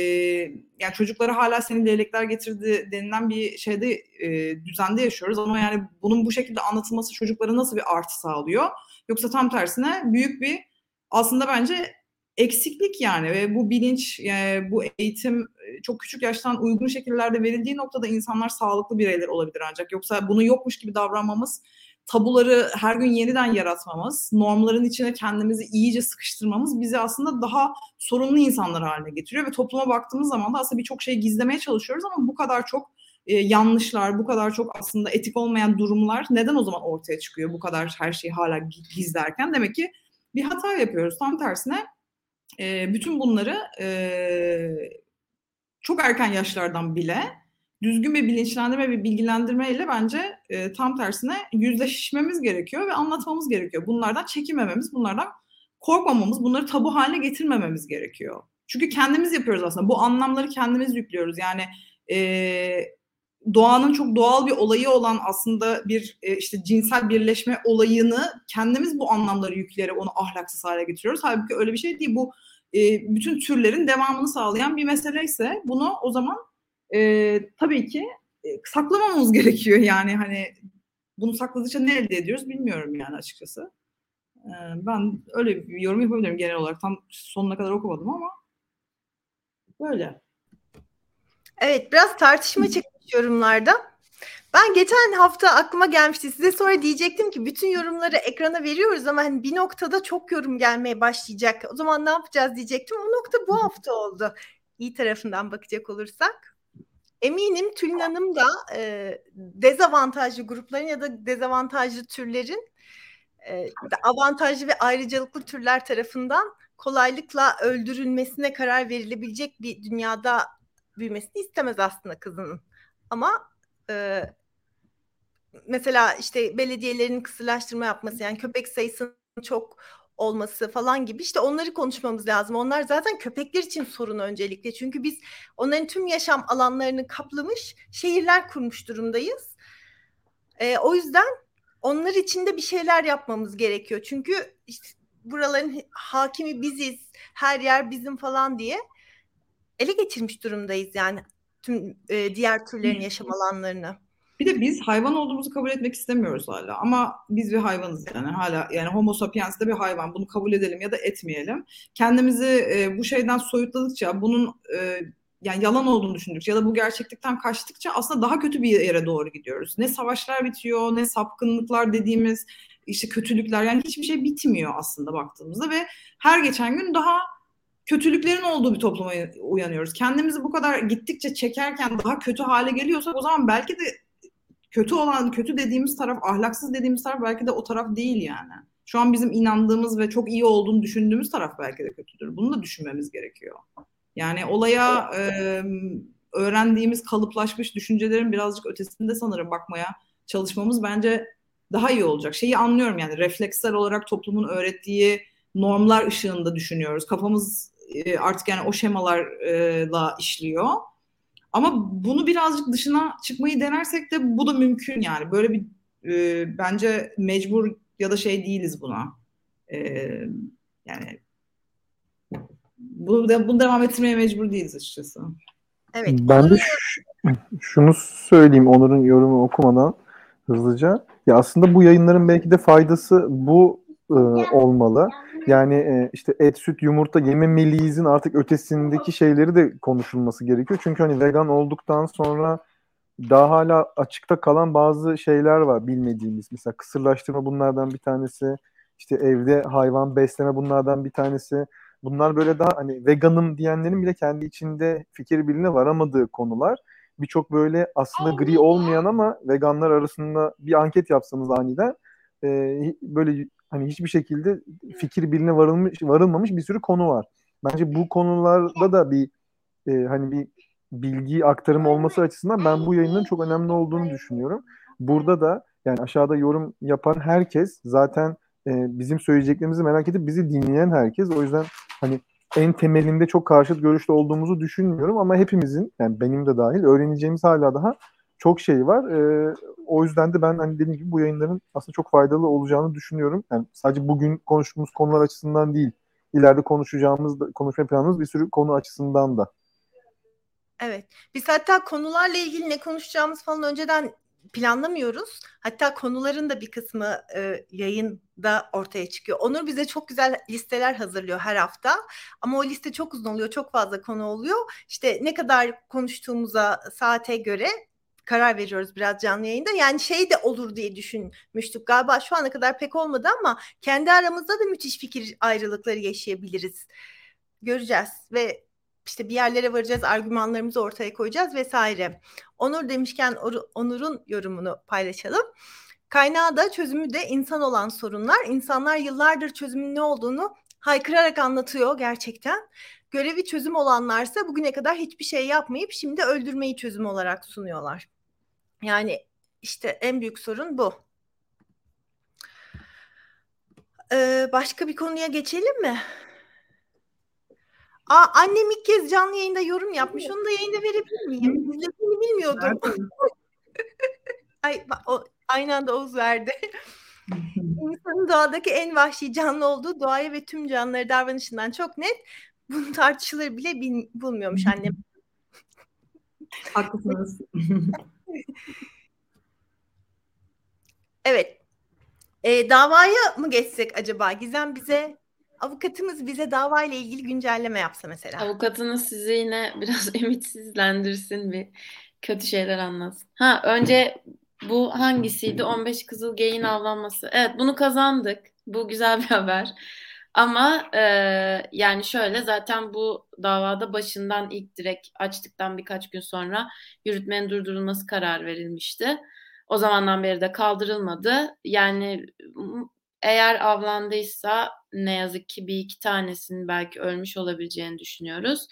yani çocuklara hala senin leylekler getirdi denilen bir şeyde e, düzende yaşıyoruz ama yani bunun bu şekilde anlatılması çocuklara nasıl bir artı sağlıyor? Yoksa tam tersine büyük bir aslında bence eksiklik yani ve bu bilinç yani bu eğitim çok küçük yaştan uygun şekillerde verildiği noktada insanlar sağlıklı bireyler olabilir ancak yoksa bunu yokmuş gibi davranmamız tabuları her gün yeniden yaratmamız, normların içine kendimizi iyice sıkıştırmamız bizi aslında daha sorunlu insanlar haline getiriyor ve topluma baktığımız zaman da aslında birçok şeyi gizlemeye çalışıyoruz ama bu kadar çok e, yanlışlar, bu kadar çok aslında etik olmayan durumlar neden o zaman ortaya çıkıyor bu kadar her şeyi hala gizlerken? Demek ki bir hata yapıyoruz. Tam tersine e, bütün bunları e, çok erken yaşlardan bile düzgün bir bilinçlendirme ve bilgilendirme ile bence e, tam tersine yüzleşmemiz gerekiyor ve anlatmamız gerekiyor. Bunlardan çekinmememiz, bunlardan korkmamamız, bunları tabu haline getirmememiz gerekiyor. Çünkü kendimiz yapıyoruz aslında. Bu anlamları kendimiz yüklüyoruz. Yani e, doğanın çok doğal bir olayı olan aslında bir e, işte cinsel birleşme olayını kendimiz bu anlamları yükleyerek onu ahlaksız hale getiriyoruz. Halbuki öyle bir şey değil. Bu e, bütün türlerin devamını sağlayan bir mesele ise bunu o zaman e, tabii ki e, saklamamamız [LAUGHS] gerekiyor yani hani bunu sakladıkça ne elde ediyoruz bilmiyorum yani açıkçası. E, ben öyle bir yorum yapabilirim genel olarak. Tam sonuna kadar okumadım ama böyle.
Evet biraz tartışma çıkmış yorumlarda. Ben geçen hafta aklıma gelmişti. Size sonra diyecektim ki bütün yorumları ekrana veriyoruz ama hani bir noktada çok yorum gelmeye başlayacak. O zaman ne yapacağız diyecektim. O nokta bu hafta oldu. İyi tarafından bakacak olursak. Eminim Tülin Hanım da e, dezavantajlı grupların ya da dezavantajlı türlerin e, avantajlı ve ayrıcalıklı türler tarafından kolaylıkla öldürülmesine karar verilebilecek bir dünyada büyümesini istemez aslında kızının. Ama e, mesela işte belediyelerin kısırlaştırma yapması yani köpek sayısının çok olması falan gibi işte onları konuşmamız lazım. Onlar zaten köpekler için sorun öncelikle. Çünkü biz onların tüm yaşam alanlarını kaplamış şehirler kurmuş durumdayız. E, o yüzden onlar için de bir şeyler yapmamız gerekiyor. Çünkü işte buraların hakimi biziz, her yer bizim falan diye ele geçirmiş durumdayız yani tüm e, diğer türlerin yaşam alanlarını.
Bir de biz hayvan olduğumuzu kabul etmek istemiyoruz hala. Ama biz bir hayvanız yani hala yani Homo sapiens de bir hayvan. Bunu kabul edelim ya da etmeyelim. Kendimizi e, bu şeyden soyutladıkça, bunun e, yani yalan olduğunu düşündükçe ya da bu gerçeklikten kaçtıkça aslında daha kötü bir yere doğru gidiyoruz. Ne savaşlar bitiyor, ne sapkınlıklar dediğimiz işte kötülükler yani hiçbir şey bitmiyor aslında baktığımızda ve her geçen gün daha kötülüklerin olduğu bir topluma uyanıyoruz. Kendimizi bu kadar gittikçe çekerken daha kötü hale geliyorsak o zaman belki de kötü olan, kötü dediğimiz taraf, ahlaksız dediğimiz taraf belki de o taraf değil yani. Şu an bizim inandığımız ve çok iyi olduğunu düşündüğümüz taraf belki de kötüdür. Bunu da düşünmemiz gerekiyor. Yani olaya e, öğrendiğimiz kalıplaşmış düşüncelerin birazcık ötesinde sanırım bakmaya çalışmamız bence daha iyi olacak. Şeyi anlıyorum yani refleksler olarak toplumun öğrettiği normlar ışığında düşünüyoruz. Kafamız artık yani o şemalarla işliyor. Ama bunu birazcık dışına çıkmayı denersek de bu da mümkün yani. Böyle bir e, bence mecbur ya da şey değiliz buna. E, yani bunu, bunu devam ettirmeye mecbur değiliz açıkçası.
Evet.
Ben de şunu söyleyeyim Onur'un yorumu okumadan hızlıca. Ya aslında bu yayınların belki de faydası bu e, olmalı. Yani e, işte et, süt, yumurta yememeliyizin artık ötesindeki şeyleri de konuşulması gerekiyor. Çünkü hani vegan olduktan sonra daha hala açıkta kalan bazı şeyler var bilmediğimiz. Mesela kısırlaştırma bunlardan bir tanesi. İşte evde hayvan besleme bunlardan bir tanesi. Bunlar böyle daha hani veganım diyenlerin bile kendi içinde fikir birliğine varamadığı konular. Birçok böyle aslında gri olmayan ama veganlar arasında bir anket yapsanız aniden e, böyle hani hiçbir şekilde fikir birliğine varılmış varılmamış bir sürü konu var. Bence bu konularda da bir e, hani bir bilgi aktarımı olması açısından ben bu yayının çok önemli olduğunu düşünüyorum. Burada da yani aşağıda yorum yapan herkes zaten e, bizim söyleyeceklerimizi merak edip bizi dinleyen herkes. O yüzden hani en temelinde çok karşıt görüşte olduğumuzu düşünmüyorum ama hepimizin yani benim de dahil öğreneceğimiz hala daha çok şey var. E, o yüzden de ben hani dediğim gibi bu yayınların aslında çok faydalı olacağını düşünüyorum. Yani sadece bugün konuştuğumuz konular açısından değil, ileride konuşacağımız, konuşma planımız bir sürü konu açısından da.
Evet. Biz hatta konularla ilgili ne konuşacağımız falan önceden planlamıyoruz. Hatta konuların da bir kısmı e, yayında ortaya çıkıyor. Onur bize çok güzel listeler hazırlıyor her hafta. Ama o liste çok uzun oluyor. Çok fazla konu oluyor. İşte ne kadar konuştuğumuza saate göre karar veriyoruz biraz canlı yayında. Yani şey de olur diye düşünmüştük. Galiba şu ana kadar pek olmadı ama kendi aramızda da müthiş fikir ayrılıkları yaşayabiliriz. Göreceğiz ve işte bir yerlere varacağız, argümanlarımızı ortaya koyacağız vesaire. Onur demişken Onur'un yorumunu paylaşalım. Kaynağı da çözümü de insan olan sorunlar. İnsanlar yıllardır çözümün ne olduğunu haykırarak anlatıyor gerçekten. Görevi çözüm olanlarsa bugüne kadar hiçbir şey yapmayıp şimdi öldürmeyi çözüm olarak sunuyorlar. Yani işte en büyük sorun bu. Ee, başka bir konuya geçelim mi? Aa, annem ilk kez canlı yayında yorum yapmış. Onu da yayında verebilir miyim? İzlediğini bilmiyordum. [LAUGHS] Ay, o, aynı anda Oğuz verdi. İnsanın doğadaki en vahşi canlı olduğu doğaya ve tüm canlıları davranışından çok net. Bunu tartışılır bile bil, bulmuyormuş annem.
Haklısınız. [LAUGHS]
evet. E, davaya mı geçsek acaba? Gizem bize avukatımız bize dava ile ilgili güncelleme yapsa mesela.
Avukatınız sizi yine biraz [LAUGHS] ümitsizlendirsin bir kötü şeyler anlatsın. Ha önce bu hangisiydi? 15 kızıl geyin avlanması. Evet bunu kazandık. Bu güzel bir haber. Ama e, yani şöyle zaten bu davada başından ilk direkt açtıktan birkaç gün sonra yürütmenin durdurulması karar verilmişti. O zamandan beri de kaldırılmadı. Yani eğer avlandıysa ne yazık ki bir iki tanesinin belki ölmüş olabileceğini düşünüyoruz.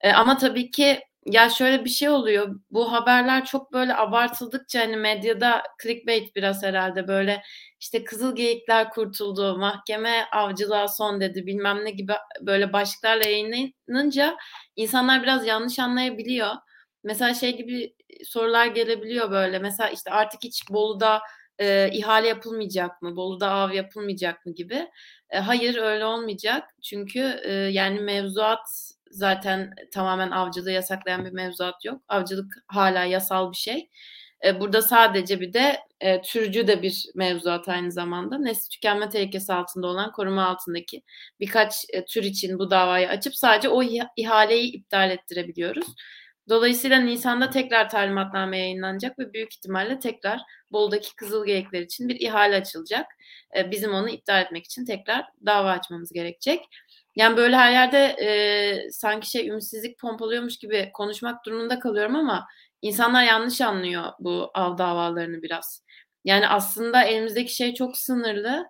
E, ama tabii ki ya şöyle bir şey oluyor. Bu haberler çok böyle abartıldıkça hani medyada clickbait biraz herhalde böyle işte kızıl geyikler kurtuldu, mahkeme avcılığa son dedi bilmem ne gibi böyle başlıklarla yayınlanınca insanlar biraz yanlış anlayabiliyor. Mesela şey gibi sorular gelebiliyor böyle. Mesela işte artık hiç Bolu'da e, ihale yapılmayacak mı? Bolu'da av yapılmayacak mı gibi. E, hayır öyle olmayacak. Çünkü e, yani mevzuat zaten tamamen avcılığı yasaklayan bir mevzuat yok. Avcılık hala yasal bir şey. E, burada sadece bir de e, türcü de bir mevzuat aynı zamanda. Nesli tükenme tehlikesi altında olan koruma altındaki birkaç e, tür için bu davayı açıp sadece o ihaleyi iptal ettirebiliyoruz. Dolayısıyla Nisan'da tekrar talimatname yayınlanacak ve büyük ihtimalle tekrar Bolu'daki kızıl geyikler için bir ihale açılacak. E, bizim onu iptal etmek için tekrar dava açmamız gerekecek. Yani böyle her yerde e, sanki şey ümitsizlik pompalıyormuş gibi konuşmak durumunda kalıyorum ama insanlar yanlış anlıyor bu av davalarını biraz. Yani aslında elimizdeki şey çok sınırlı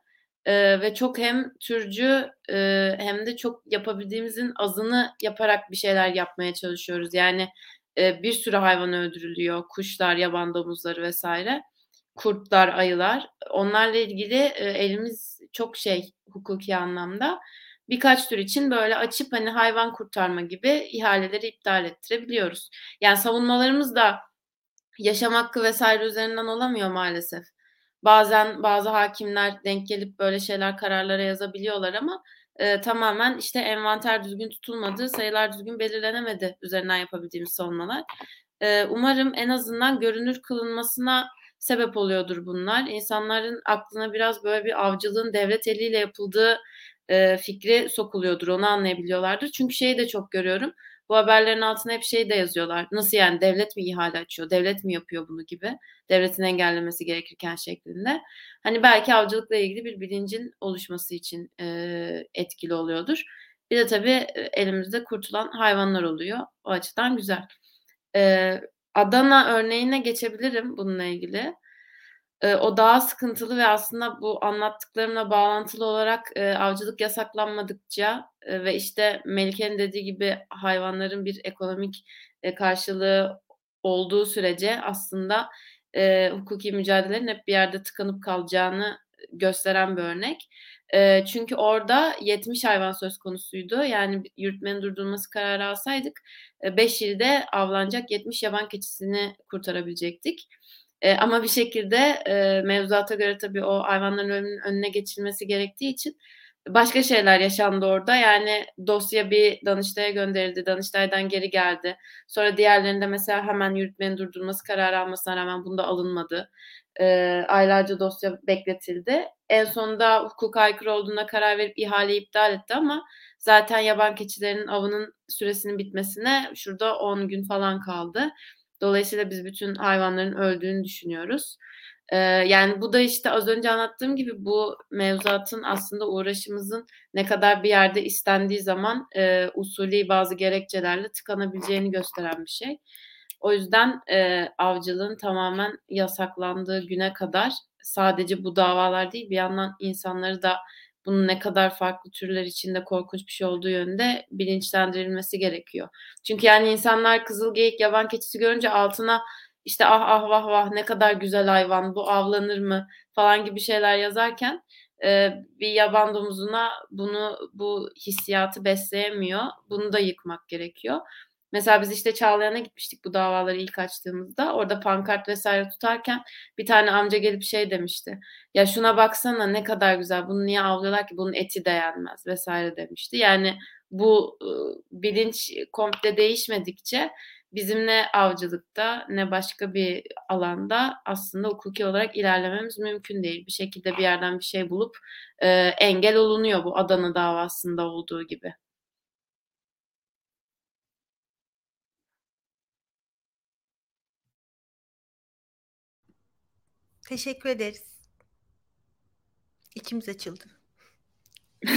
e, ve çok hem türcü e, hem de çok yapabildiğimizin azını yaparak bir şeyler yapmaya çalışıyoruz. Yani e, bir sürü hayvan öldürülüyor, kuşlar, yaban domuzları vesaire, kurtlar, ayılar. Onlarla ilgili e, elimiz çok şey hukuki anlamda birkaç tür için böyle açıp hani hayvan kurtarma gibi ihaleleri iptal ettirebiliyoruz. Yani savunmalarımız da yaşam hakkı vesaire üzerinden olamıyor maalesef. Bazen bazı hakimler denk gelip böyle şeyler kararlara yazabiliyorlar ama e, tamamen işte envanter düzgün tutulmadı, sayılar düzgün belirlenemedi üzerinden yapabildiğimiz savunmalar. E, umarım en azından görünür kılınmasına sebep oluyordur bunlar. İnsanların aklına biraz böyle bir avcılığın devlet eliyle yapıldığı e, fikri sokuluyordur. Onu anlayabiliyorlardır. Çünkü şeyi de çok görüyorum. Bu haberlerin altına hep şey de yazıyorlar. Nasıl yani devlet mi ihale açıyor? Devlet mi yapıyor bunu gibi? Devletin engellemesi gerekirken şeklinde. Hani belki avcılıkla ilgili bir bilincin oluşması için e, etkili oluyordur. Bir de tabii elimizde kurtulan hayvanlar oluyor. O açıdan güzel. E, Adana örneğine geçebilirim bununla ilgili e, o daha sıkıntılı ve aslında bu anlattıklarımla bağlantılı olarak e, avcılık yasaklanmadıkça e, ve işte Melike'nin dediği gibi hayvanların bir ekonomik e, karşılığı olduğu sürece aslında e, hukuki mücadelelerin hep bir yerde tıkanıp kalacağını gösteren bir örnek. E, çünkü orada 70 hayvan söz konusuydu. Yani yürütmenin durdurulması kararı alsaydık 5 e, ilde avlanacak 70 yaban keçisini kurtarabilecektik. E, ama bir şekilde e, mevzuata göre tabii o hayvanların ölümünün önüne geçilmesi gerektiği için başka şeyler yaşandı orada. Yani dosya bir Danıştay'a gönderildi. Danıştay'dan geri geldi. Sonra diğerlerinde mesela hemen yürütmenin durdurulması kararı almasına rağmen bunda alınmadı. E, aylarca dosya bekletildi. En sonunda hukuk aykırı olduğuna karar verip ihaleyi iptal etti ama zaten yaban keçilerinin avının süresinin bitmesine şurada 10 gün falan kaldı. Dolayısıyla biz bütün hayvanların öldüğünü düşünüyoruz. Ee, yani bu da işte az önce anlattığım gibi bu mevzuatın aslında uğraşımızın ne kadar bir yerde istendiği zaman e, usulü bazı gerekçelerle tıkanabileceğini gösteren bir şey. O yüzden e, avcılığın tamamen yasaklandığı güne kadar sadece bu davalar değil bir yandan insanları da bunun ne kadar farklı türler içinde korkunç bir şey olduğu yönde bilinçlendirilmesi gerekiyor. Çünkü yani insanlar kızıl geyik yaban keçisi görünce altına işte ah ah vah vah ne kadar güzel hayvan bu avlanır mı falan gibi şeyler yazarken e, bir yaban domuzuna bunu bu hissiyatı besleyemiyor. Bunu da yıkmak gerekiyor. Mesela biz işte Çağlayan'a gitmiştik bu davaları ilk açtığımızda. Orada pankart vesaire tutarken bir tane amca gelip şey demişti. Ya şuna baksana ne kadar güzel. Bunu niye avlıyorlar ki? Bunun eti de yenmez vesaire demişti. Yani bu bilinç komple değişmedikçe bizim ne avcılıkta ne başka bir alanda aslında hukuki olarak ilerlememiz mümkün değil. Bir şekilde bir yerden bir şey bulup e, engel olunuyor bu Adana davasında olduğu gibi.
Teşekkür ederiz. İçimiz açıldı. [LAUGHS]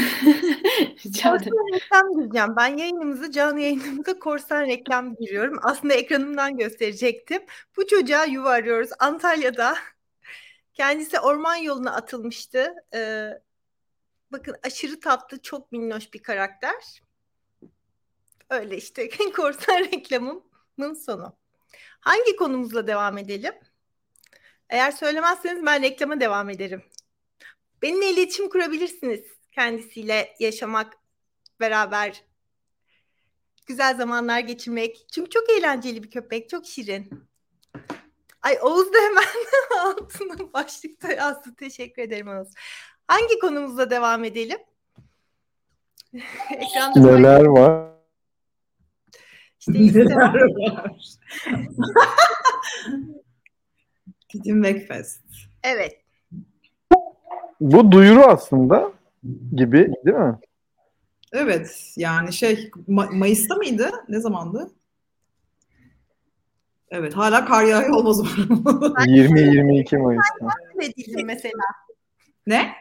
Rica ederim.
Korsan reklam gireceğim. Ben yayınımızı, canlı yayınımıza korsan reklam giriyorum. Aslında ekranımdan gösterecektim. Bu çocuğa yuva arıyoruz. Antalya'da kendisi orman yoluna atılmıştı. Ee, bakın aşırı tatlı, çok minnoş bir karakter. Öyle işte [LAUGHS] korsan reklamımın sonu. Hangi konumuzla devam edelim? Eğer söylemezseniz ben reklama devam ederim. Benimle iletişim kurabilirsiniz. Kendisiyle yaşamak, beraber güzel zamanlar geçirmek. Çünkü çok eğlenceli bir köpek, çok şirin. Ay Oğuz da hemen [LAUGHS] altına başlıkta yazdı. Teşekkür ederim Oğuz. Hangi konumuzla devam edelim? [LAUGHS]
Ekranda Neler var?
İşte Neler [LAUGHS]
var? Didim Macfest.
Evet.
Bu duyuru aslında gibi değil mi?
Evet yani şey Ma- Mayıs'ta mıydı? Ne zamandı? Evet hala kar yağıyor olmaz
20-22 [LAUGHS] Mayıs'ta.
edildim mesela.
Ne?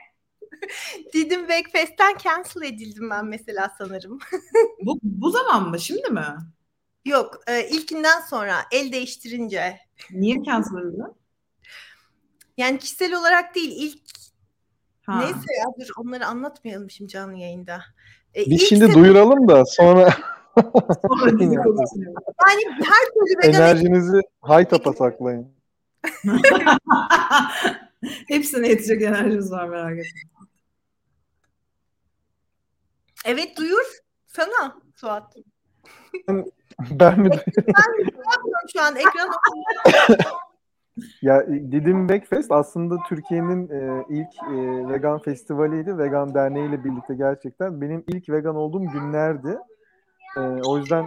[LAUGHS]
Didim Backfest'ten cancel edildim ben mesela sanırım. [LAUGHS]
bu, bu zaman mı? Şimdi mi?
Yok. E, ilkinden sonra el değiştirince.
Niye cancel edildin?
Yani kişisel olarak değil. ilk ha. Neyse ya dur onları anlatmayalım şimdi canlı yayında.
E, Biz şimdi sebep... duyuralım da sonra
yani her türlü
vegan enerjinizi high tapa saklayın. [LAUGHS]
Hepsine yetecek enerjimiz var merak etme.
Evet duyur sana Suat.
ben mi duyuyorum?
Ben şu an ekran [LAUGHS]
Ya Didim Backfest aslında Türkiye'nin e, ilk e, vegan festivaliydi. Vegan Derneği ile birlikte gerçekten benim ilk vegan olduğum günlerdi. E, o yüzden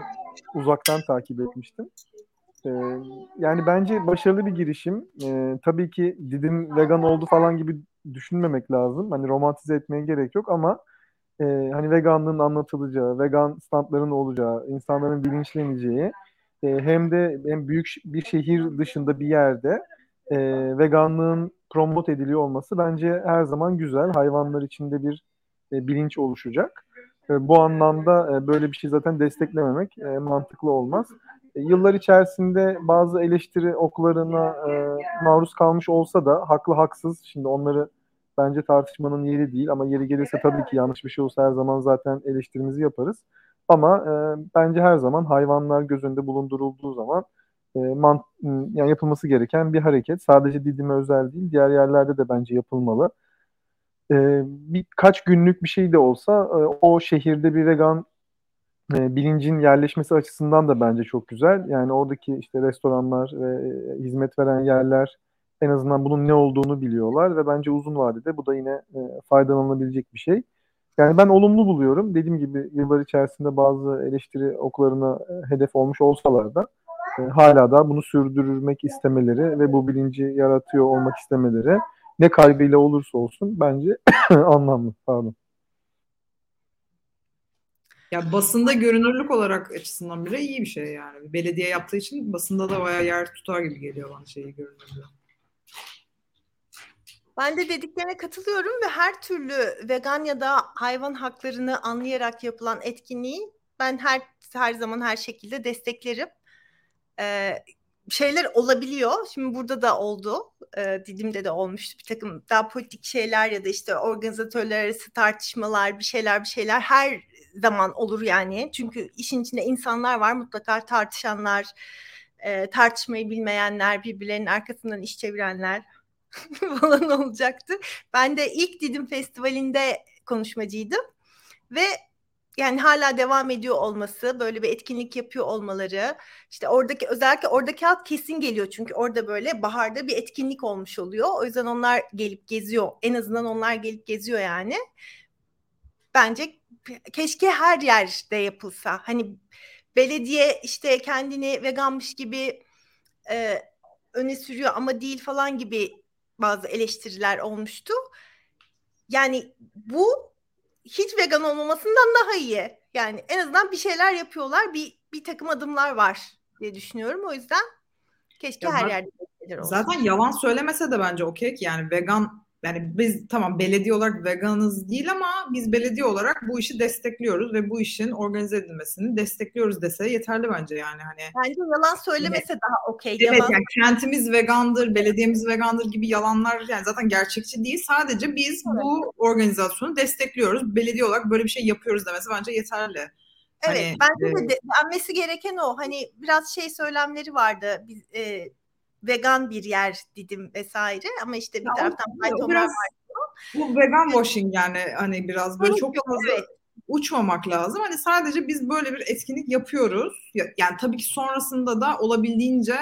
uzaktan takip etmiştim. E, yani bence başarılı bir girişim. E, tabii ki Didim vegan oldu falan gibi düşünmemek lazım. Hani romantize etmeye gerek yok ama e, hani veganlığın anlatılacağı, vegan standların olacağı, insanların bilinçleneceği e, hem de hem büyük bir şehir dışında bir yerde e, veganlığın promot ediliyor olması bence her zaman güzel. Hayvanlar içinde bir e, bilinç oluşacak. E, bu anlamda e, böyle bir şey zaten desteklememek e, mantıklı olmaz. E, yıllar içerisinde bazı eleştiri oklarına e, maruz kalmış olsa da haklı haksız şimdi onları bence tartışmanın yeri değil ama yeri gelirse tabii ki yanlış bir şey olsa her zaman zaten eleştirimizi yaparız. Ama e, bence her zaman hayvanlar göz önünde bulundurulduğu zaman e, man, yani yapılması gereken bir hareket. Sadece Didim'e özel değil, diğer yerlerde de bence yapılmalı. E, birkaç günlük bir şey de olsa e, o şehirde bir vegan e, bilincin yerleşmesi açısından da bence çok güzel. Yani oradaki işte restoranlar ve e, hizmet veren yerler en azından bunun ne olduğunu biliyorlar ve bence uzun vadede bu da yine e, faydalanabilecek bir şey. Yani ben olumlu buluyorum. Dediğim gibi yıllar içerisinde bazı eleştiri oklarına e, hedef olmuş olsalar da e, hala da bunu sürdürmek istemeleri ve bu bilinci yaratıyor olmak istemeleri ne kaybıyla olursa olsun bence [COUGHS] anlamlı. Pardon.
Ya basında görünürlük olarak açısından bile iyi bir şey yani. Belediye yaptığı için basında da bayağı yer tutar gibi geliyor bana şeyi görünürlüğü.
Ben de dediklerine katılıyorum ve her türlü vegan ya da hayvan haklarını anlayarak yapılan etkinliği ben her her zaman her şekilde desteklerim. Ee, şeyler olabiliyor. Şimdi burada da oldu. Ee, Didim'de de olmuştu bir takım daha politik şeyler ya da işte organizatörler arası tartışmalar bir şeyler bir şeyler her zaman olur yani. Çünkü işin içinde insanlar var mutlaka tartışanlar, e, tartışmayı bilmeyenler, birbirlerinin arkasından iş çevirenler [LAUGHS] falan olacaktı. Ben de ilk Didim Festivali'nde konuşmacıydım ve yani hala devam ediyor olması, böyle bir etkinlik yapıyor olmaları, işte oradaki özellikle oradaki halk kesin geliyor çünkü orada böyle baharda bir etkinlik olmuş oluyor. O yüzden onlar gelip geziyor. En azından onlar gelip geziyor yani. Bence keşke her yerde yapılsa. Hani belediye işte kendini veganmış gibi e, öne sürüyor ama değil falan gibi bazı eleştiriler olmuştu. Yani bu hiç vegan olmamasından daha iyi. Yani en azından bir şeyler yapıyorlar. Bir bir takım adımlar var diye düşünüyorum. O yüzden keşke ya her ben, yerde
olsun. Zaten yalan söylemese de bence okey ki yani vegan yani biz tamam belediye olarak veganız değil ama biz belediye olarak bu işi destekliyoruz ve bu işin organize edilmesini destekliyoruz dese yeterli bence yani hani.
Bence yalan söylemese evet. daha okey.
Evet yalan... yani kentimiz vegandır, belediyemiz vegandır gibi yalanlar yani zaten gerçekçi değil. Sadece biz evet. bu organizasyonu destekliyoruz. Belediye olarak böyle bir şey yapıyoruz demesi bence yeterli.
Evet, hani, bence e, de denmesi gereken o. Hani biraz şey söylemleri vardı. Biz, e, vegan bir yer dedim vesaire ama işte bir ya taraftan
faytonlar var. Bu vegan washing yani hani biraz böyle çok fazla evet. uçmamak lazım. Hani sadece biz böyle bir etkinlik yapıyoruz. Yani tabii ki sonrasında da olabildiğince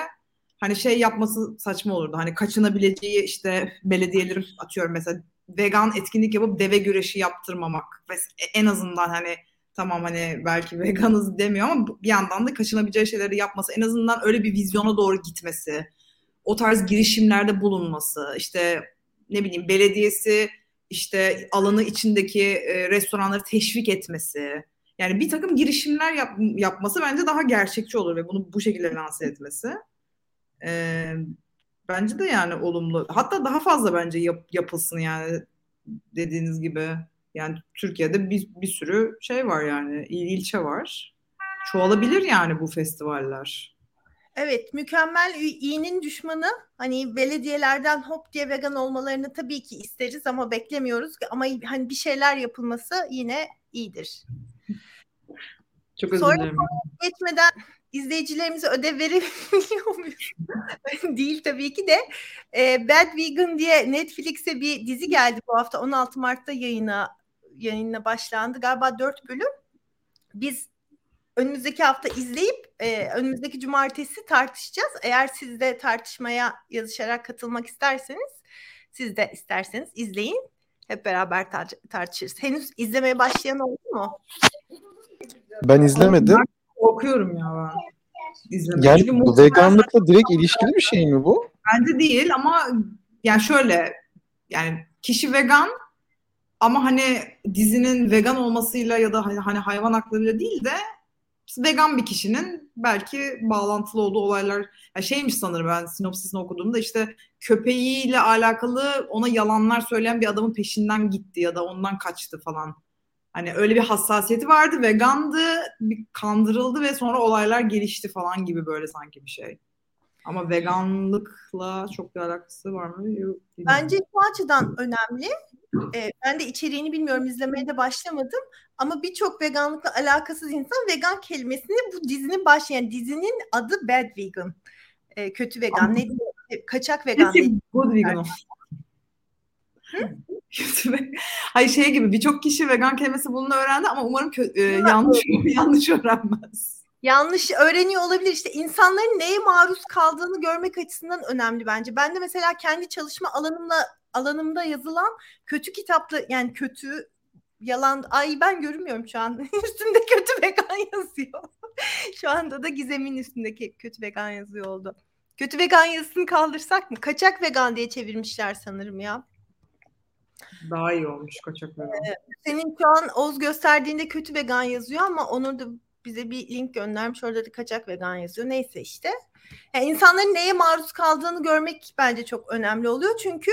hani şey yapması saçma olurdu. Hani kaçınabileceği işte belediyelerin atıyorum mesela vegan etkinlik yapıp deve güreşi yaptırmamak ve en azından hani tamam hani belki veganız demiyor ama bir yandan da kaçınabileceği şeyleri yapması en azından öyle bir vizyona doğru gitmesi o tarz girişimlerde bulunması, işte ne bileyim belediyesi işte alanı içindeki e, restoranları teşvik etmesi. Yani bir takım girişimler yap, yapması bence daha gerçekçi olur ve bunu bu şekilde lanse etmesi. E, bence de yani olumlu. Hatta daha fazla bence yap, yapılsın yani dediğiniz gibi. Yani Türkiye'de bir, bir sürü şey var yani il ilçe var. Çoğalabilir yani bu festivaller.
Evet, mükemmel iyinin düşmanı. Hani belediyelerden hop diye vegan olmalarını tabii ki isteriz ama beklemiyoruz. Ama hani bir şeyler yapılması yine iyidir.
Çok özür dilerim. Sonra
geçmeden izleyicilerimize ödev verebiliyor muyuz? [LAUGHS] Değil tabii ki de. E, Bad Vegan diye Netflix'e bir dizi geldi bu hafta. 16 Mart'ta yayına yayınla başlandı. Galiba 4 bölüm. Biz önümüzdeki hafta izleyip e, önümüzdeki cumartesi tartışacağız. Eğer siz de tartışmaya yazışarak katılmak isterseniz siz de isterseniz izleyin. Hep beraber tar- tartışırız. Henüz izlemeye başlayan oldu mu?
Ben izlemedim.
okuyorum ya ben.
İzlemedim. Yani Çünkü veganlıkla direkt ilişkili bir şey mi bu?
Bence değil ama yani şöyle yani kişi vegan ama hani dizinin vegan olmasıyla ya da hani, hani hayvan haklarıyla değil de vegan bir kişinin belki bağlantılı olduğu olaylar ya şeymiş sanırım ben sinopsisini okuduğumda işte köpeğiyle alakalı ona yalanlar söyleyen bir adamın peşinden gitti ya da ondan kaçtı falan. Hani öyle bir hassasiyeti vardı, vegandı, bir kandırıldı ve sonra olaylar gelişti falan gibi böyle sanki bir şey. Ama veganlıkla çok bir alakası var mı? Yok,
Bence bu açıdan önemli. E, ben de içeriğini bilmiyorum, izlemeye de başlamadım. Ama birçok veganlıkla alakasız insan vegan kelimesini bu dizinin başı, yani dizinin adı Bad Vegan. E, kötü vegan. Ne diyor? Kaçak vegan.
Good vegan. [LAUGHS] Hayır şey gibi birçok kişi vegan kelimesi bunu öğrendi ama umarım kö- e, yanlış [LAUGHS] yanlış öğrenmez.
Yanlış öğreniyor olabilir işte insanların neye maruz kaldığını görmek açısından önemli bence. Ben de mesela kendi çalışma alanımla alanımda yazılan kötü kitaplı yani kötü yalan ay ben görünmüyorum şu an [LAUGHS] üstünde kötü vegan yazıyor. [LAUGHS] şu anda da Gizem'in üstündeki kötü vegan yazıyor oldu. Kötü vegan yazısını kaldırsak mı? Kaçak vegan diye çevirmişler sanırım ya.
Daha iyi olmuş kaçak vegan. Ee,
senin şu an Oz gösterdiğinde kötü vegan yazıyor ama onu da bize bir link göndermiş. Orada da kaçak vegan yazıyor. Neyse işte. Yani insanların neye maruz kaldığını görmek bence çok önemli oluyor. Çünkü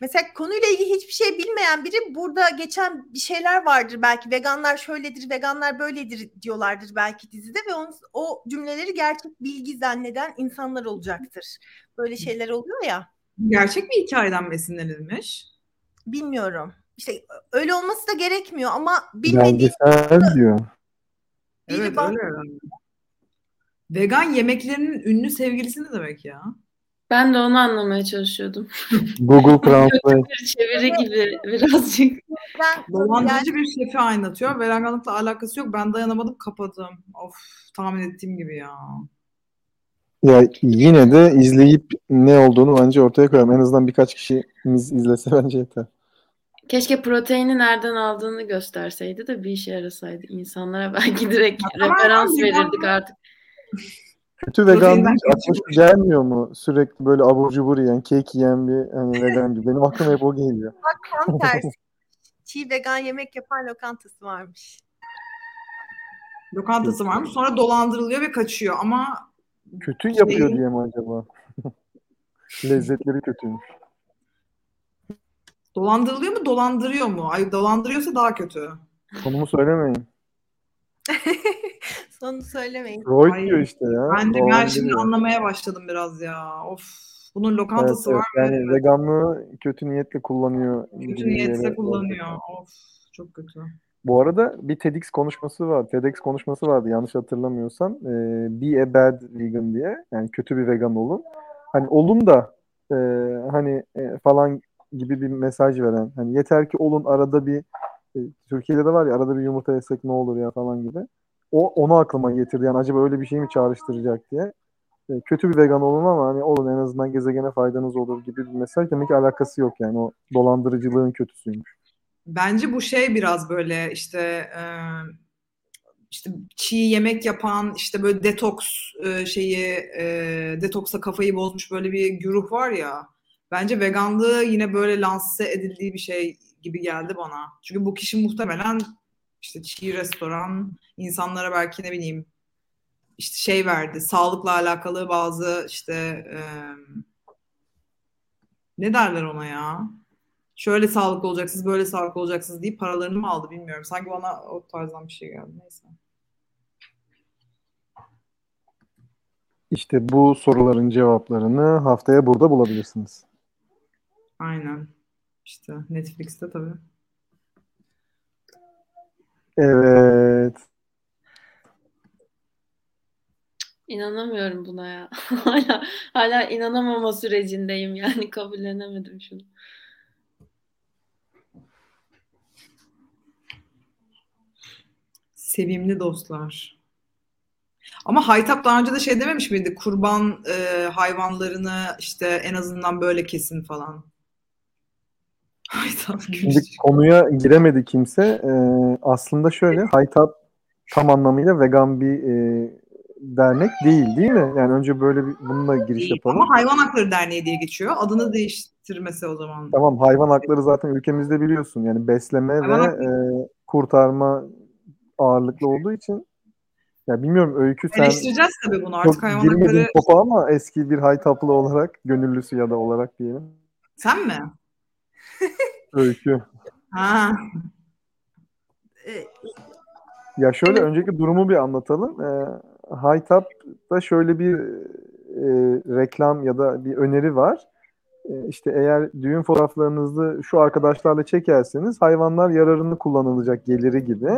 Mesela konuyla ilgili hiçbir şey bilmeyen biri burada geçen bir şeyler vardır belki veganlar şöyledir, veganlar böyledir diyorlardır belki dizide ve on, o cümleleri gerçek bilgi zanneden insanlar olacaktır. Böyle şeyler oluyor ya.
Gerçek bir hikayeden besinlenilmiş.
Bilmiyorum. İşte öyle olması da gerekmiyor ama bilmediğim...
Belgesel diyor.
Evet bak- öyle Vegan yemeklerinin ünlü sevgilisi ne demek ya?
Ben de onu anlamaya çalışıyordum.
Google Translate.
bir çeviri gibi birazcık.
Dolandırıcı bir şefi anlatıyor. Veganlıkla alakası yok. Ben dayanamadım kapadım. Of tahmin ettiğim gibi ya.
Ya yine de izleyip ne olduğunu bence ortaya koyalım. En azından birkaç kişimiz izlese bence yeter.
Keşke proteini nereden aldığını gösterseydi de bir işe yarasaydı. İnsanlara belki direkt referans verirdik artık.
Kötü vegan değil, aklıma gelmiyor mu? Sürekli böyle abur cubur yiyen, kek yiyen bir hani vegan gibi. Benim aklıma hep o geliyor.
Bak tam tersi. Çiğ vegan yemek yapan lokantası varmış.
Lokantası varmış. Sonra dolandırılıyor ve kaçıyor ama
kötü yapıyor diye mi acaba? [LAUGHS] Lezzetleri kötüymüş.
Dolandırılıyor mu dolandırıyor mu? Ay dolandırıyorsa daha kötü.
Konumu söylemeyin. [LAUGHS]
Sonunu söylemeyin.
Freud
Ay,
diyor işte ya.
Ben de ben şimdi anlamaya başladım biraz ya. Of. Bunun
Evet,
lokantası
evet.
var.
Yani
ve
veganlığı kötü niyetle kullanıyor.
kötü niyetle kullanıyor. Of. Çok kötü.
Bu arada bir TEDx konuşması var. TEDx konuşması vardı yanlış hatırlamıyorsam. Ee, Be a bad vegan diye. Yani kötü bir vegan olun. Hani olun da e, hani e, falan gibi bir mesaj veren. Hani yeter ki olun arada bir e, Türkiye'de de var ya arada bir yumurta yesek ne olur ya falan gibi. O onu aklıma getirdi. Yani acaba öyle bir şey mi çağrıştıracak diye. E, kötü bir vegan olun ama hani olun en azından gezegene faydanız olur gibi bir mesaj. Demek ki alakası yok yani. O dolandırıcılığın kötüsüymüş.
Bence bu şey biraz böyle işte e, işte çiğ yemek yapan işte böyle detoks e, şeyi e, detoksa kafayı bozmuş böyle bir güruh var ya. Bence veganlığı yine böyle lanse edildiği bir şey gibi geldi bana. Çünkü bu kişi muhtemelen işte çiğ restoran insanlara belki ne bileyim işte şey verdi. Sağlıkla alakalı bazı işte e, ne derler ona ya? Şöyle sağlıklı olacaksınız, böyle sağlıklı olacaksınız deyip paralarını mı aldı bilmiyorum. Sanki bana o tarzdan bir şey geldi. Neyse.
İşte bu soruların cevaplarını haftaya burada bulabilirsiniz.
Aynen. İşte Netflix'te tabii.
Evet.
İnanamıyorum buna ya. [LAUGHS] Hala, hala inanamama sürecindeyim yani [LAUGHS] kabullenemedim şunu.
Sevimli dostlar. Ama Haytap daha önce de şey dememiş miydi? Kurban e, hayvanlarını işte en azından böyle kesin falan. [LAUGHS] Haytap
Şimdi konuya giremedi kimse. Ee, aslında şöyle, Haytap tam anlamıyla vegan bir e, dernek değil, değil mi? Yani önce böyle bir bununla giriş yapalım.
Ama Hayvan Hakları Derneği diye geçiyor. Adını değiştirmesi o zaman.
Tamam, hayvan hakları zaten ülkemizde biliyorsun. Yani besleme
Hayvan
ve
hakları-
e, kurtarma ağırlıklı olduğu için. Ya bilmiyorum Öykü sen
Eleştireceğiz tabii bunu artık hayvan hakları.
topa ama eski bir Haytaplı olarak, gönüllüsü ya da olarak diyelim.
Sen mi?
Öykü.
Ha.
Ee,
Ya şöyle öncelikle durumu bir anlatalım. Ee, Haytap'ta şöyle bir e, reklam ya da bir öneri var. E, işte eğer düğün fotoğraflarınızı şu arkadaşlarla çekerseniz hayvanlar yararını kullanılacak geliri gibi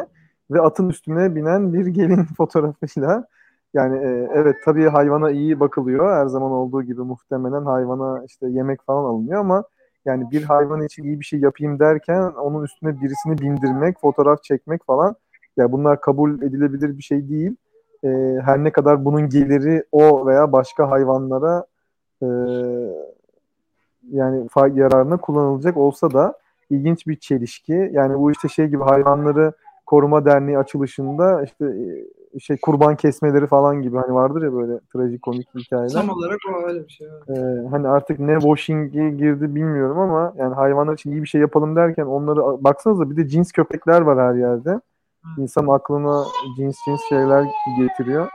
ve atın üstüne binen bir gelin [LAUGHS] fotoğrafıyla yani e, evet tabii hayvana iyi bakılıyor. Her zaman olduğu gibi muhtemelen hayvana işte yemek falan alınıyor ama yani bir hayvan için iyi bir şey yapayım derken onun üstüne birisini bindirmek, fotoğraf çekmek falan ya bunlar kabul edilebilir bir şey değil. E, her ne kadar bunun geliri o veya başka hayvanlara e, yani yararına kullanılacak olsa da ilginç bir çelişki. Yani bu işte şey gibi hayvanları koruma derneği açılışında işte e, şey kurban kesmeleri falan gibi hani vardır ya böyle trajikomik hikayeler.
Tam olarak o öyle bir şey. evet.
Ee, hani artık ne washing'e girdi bilmiyorum ama yani hayvanlar için iyi bir şey yapalım derken onları baksanıza bir de cins köpekler var her yerde. İnsan aklına cins cins şeyler getiriyor.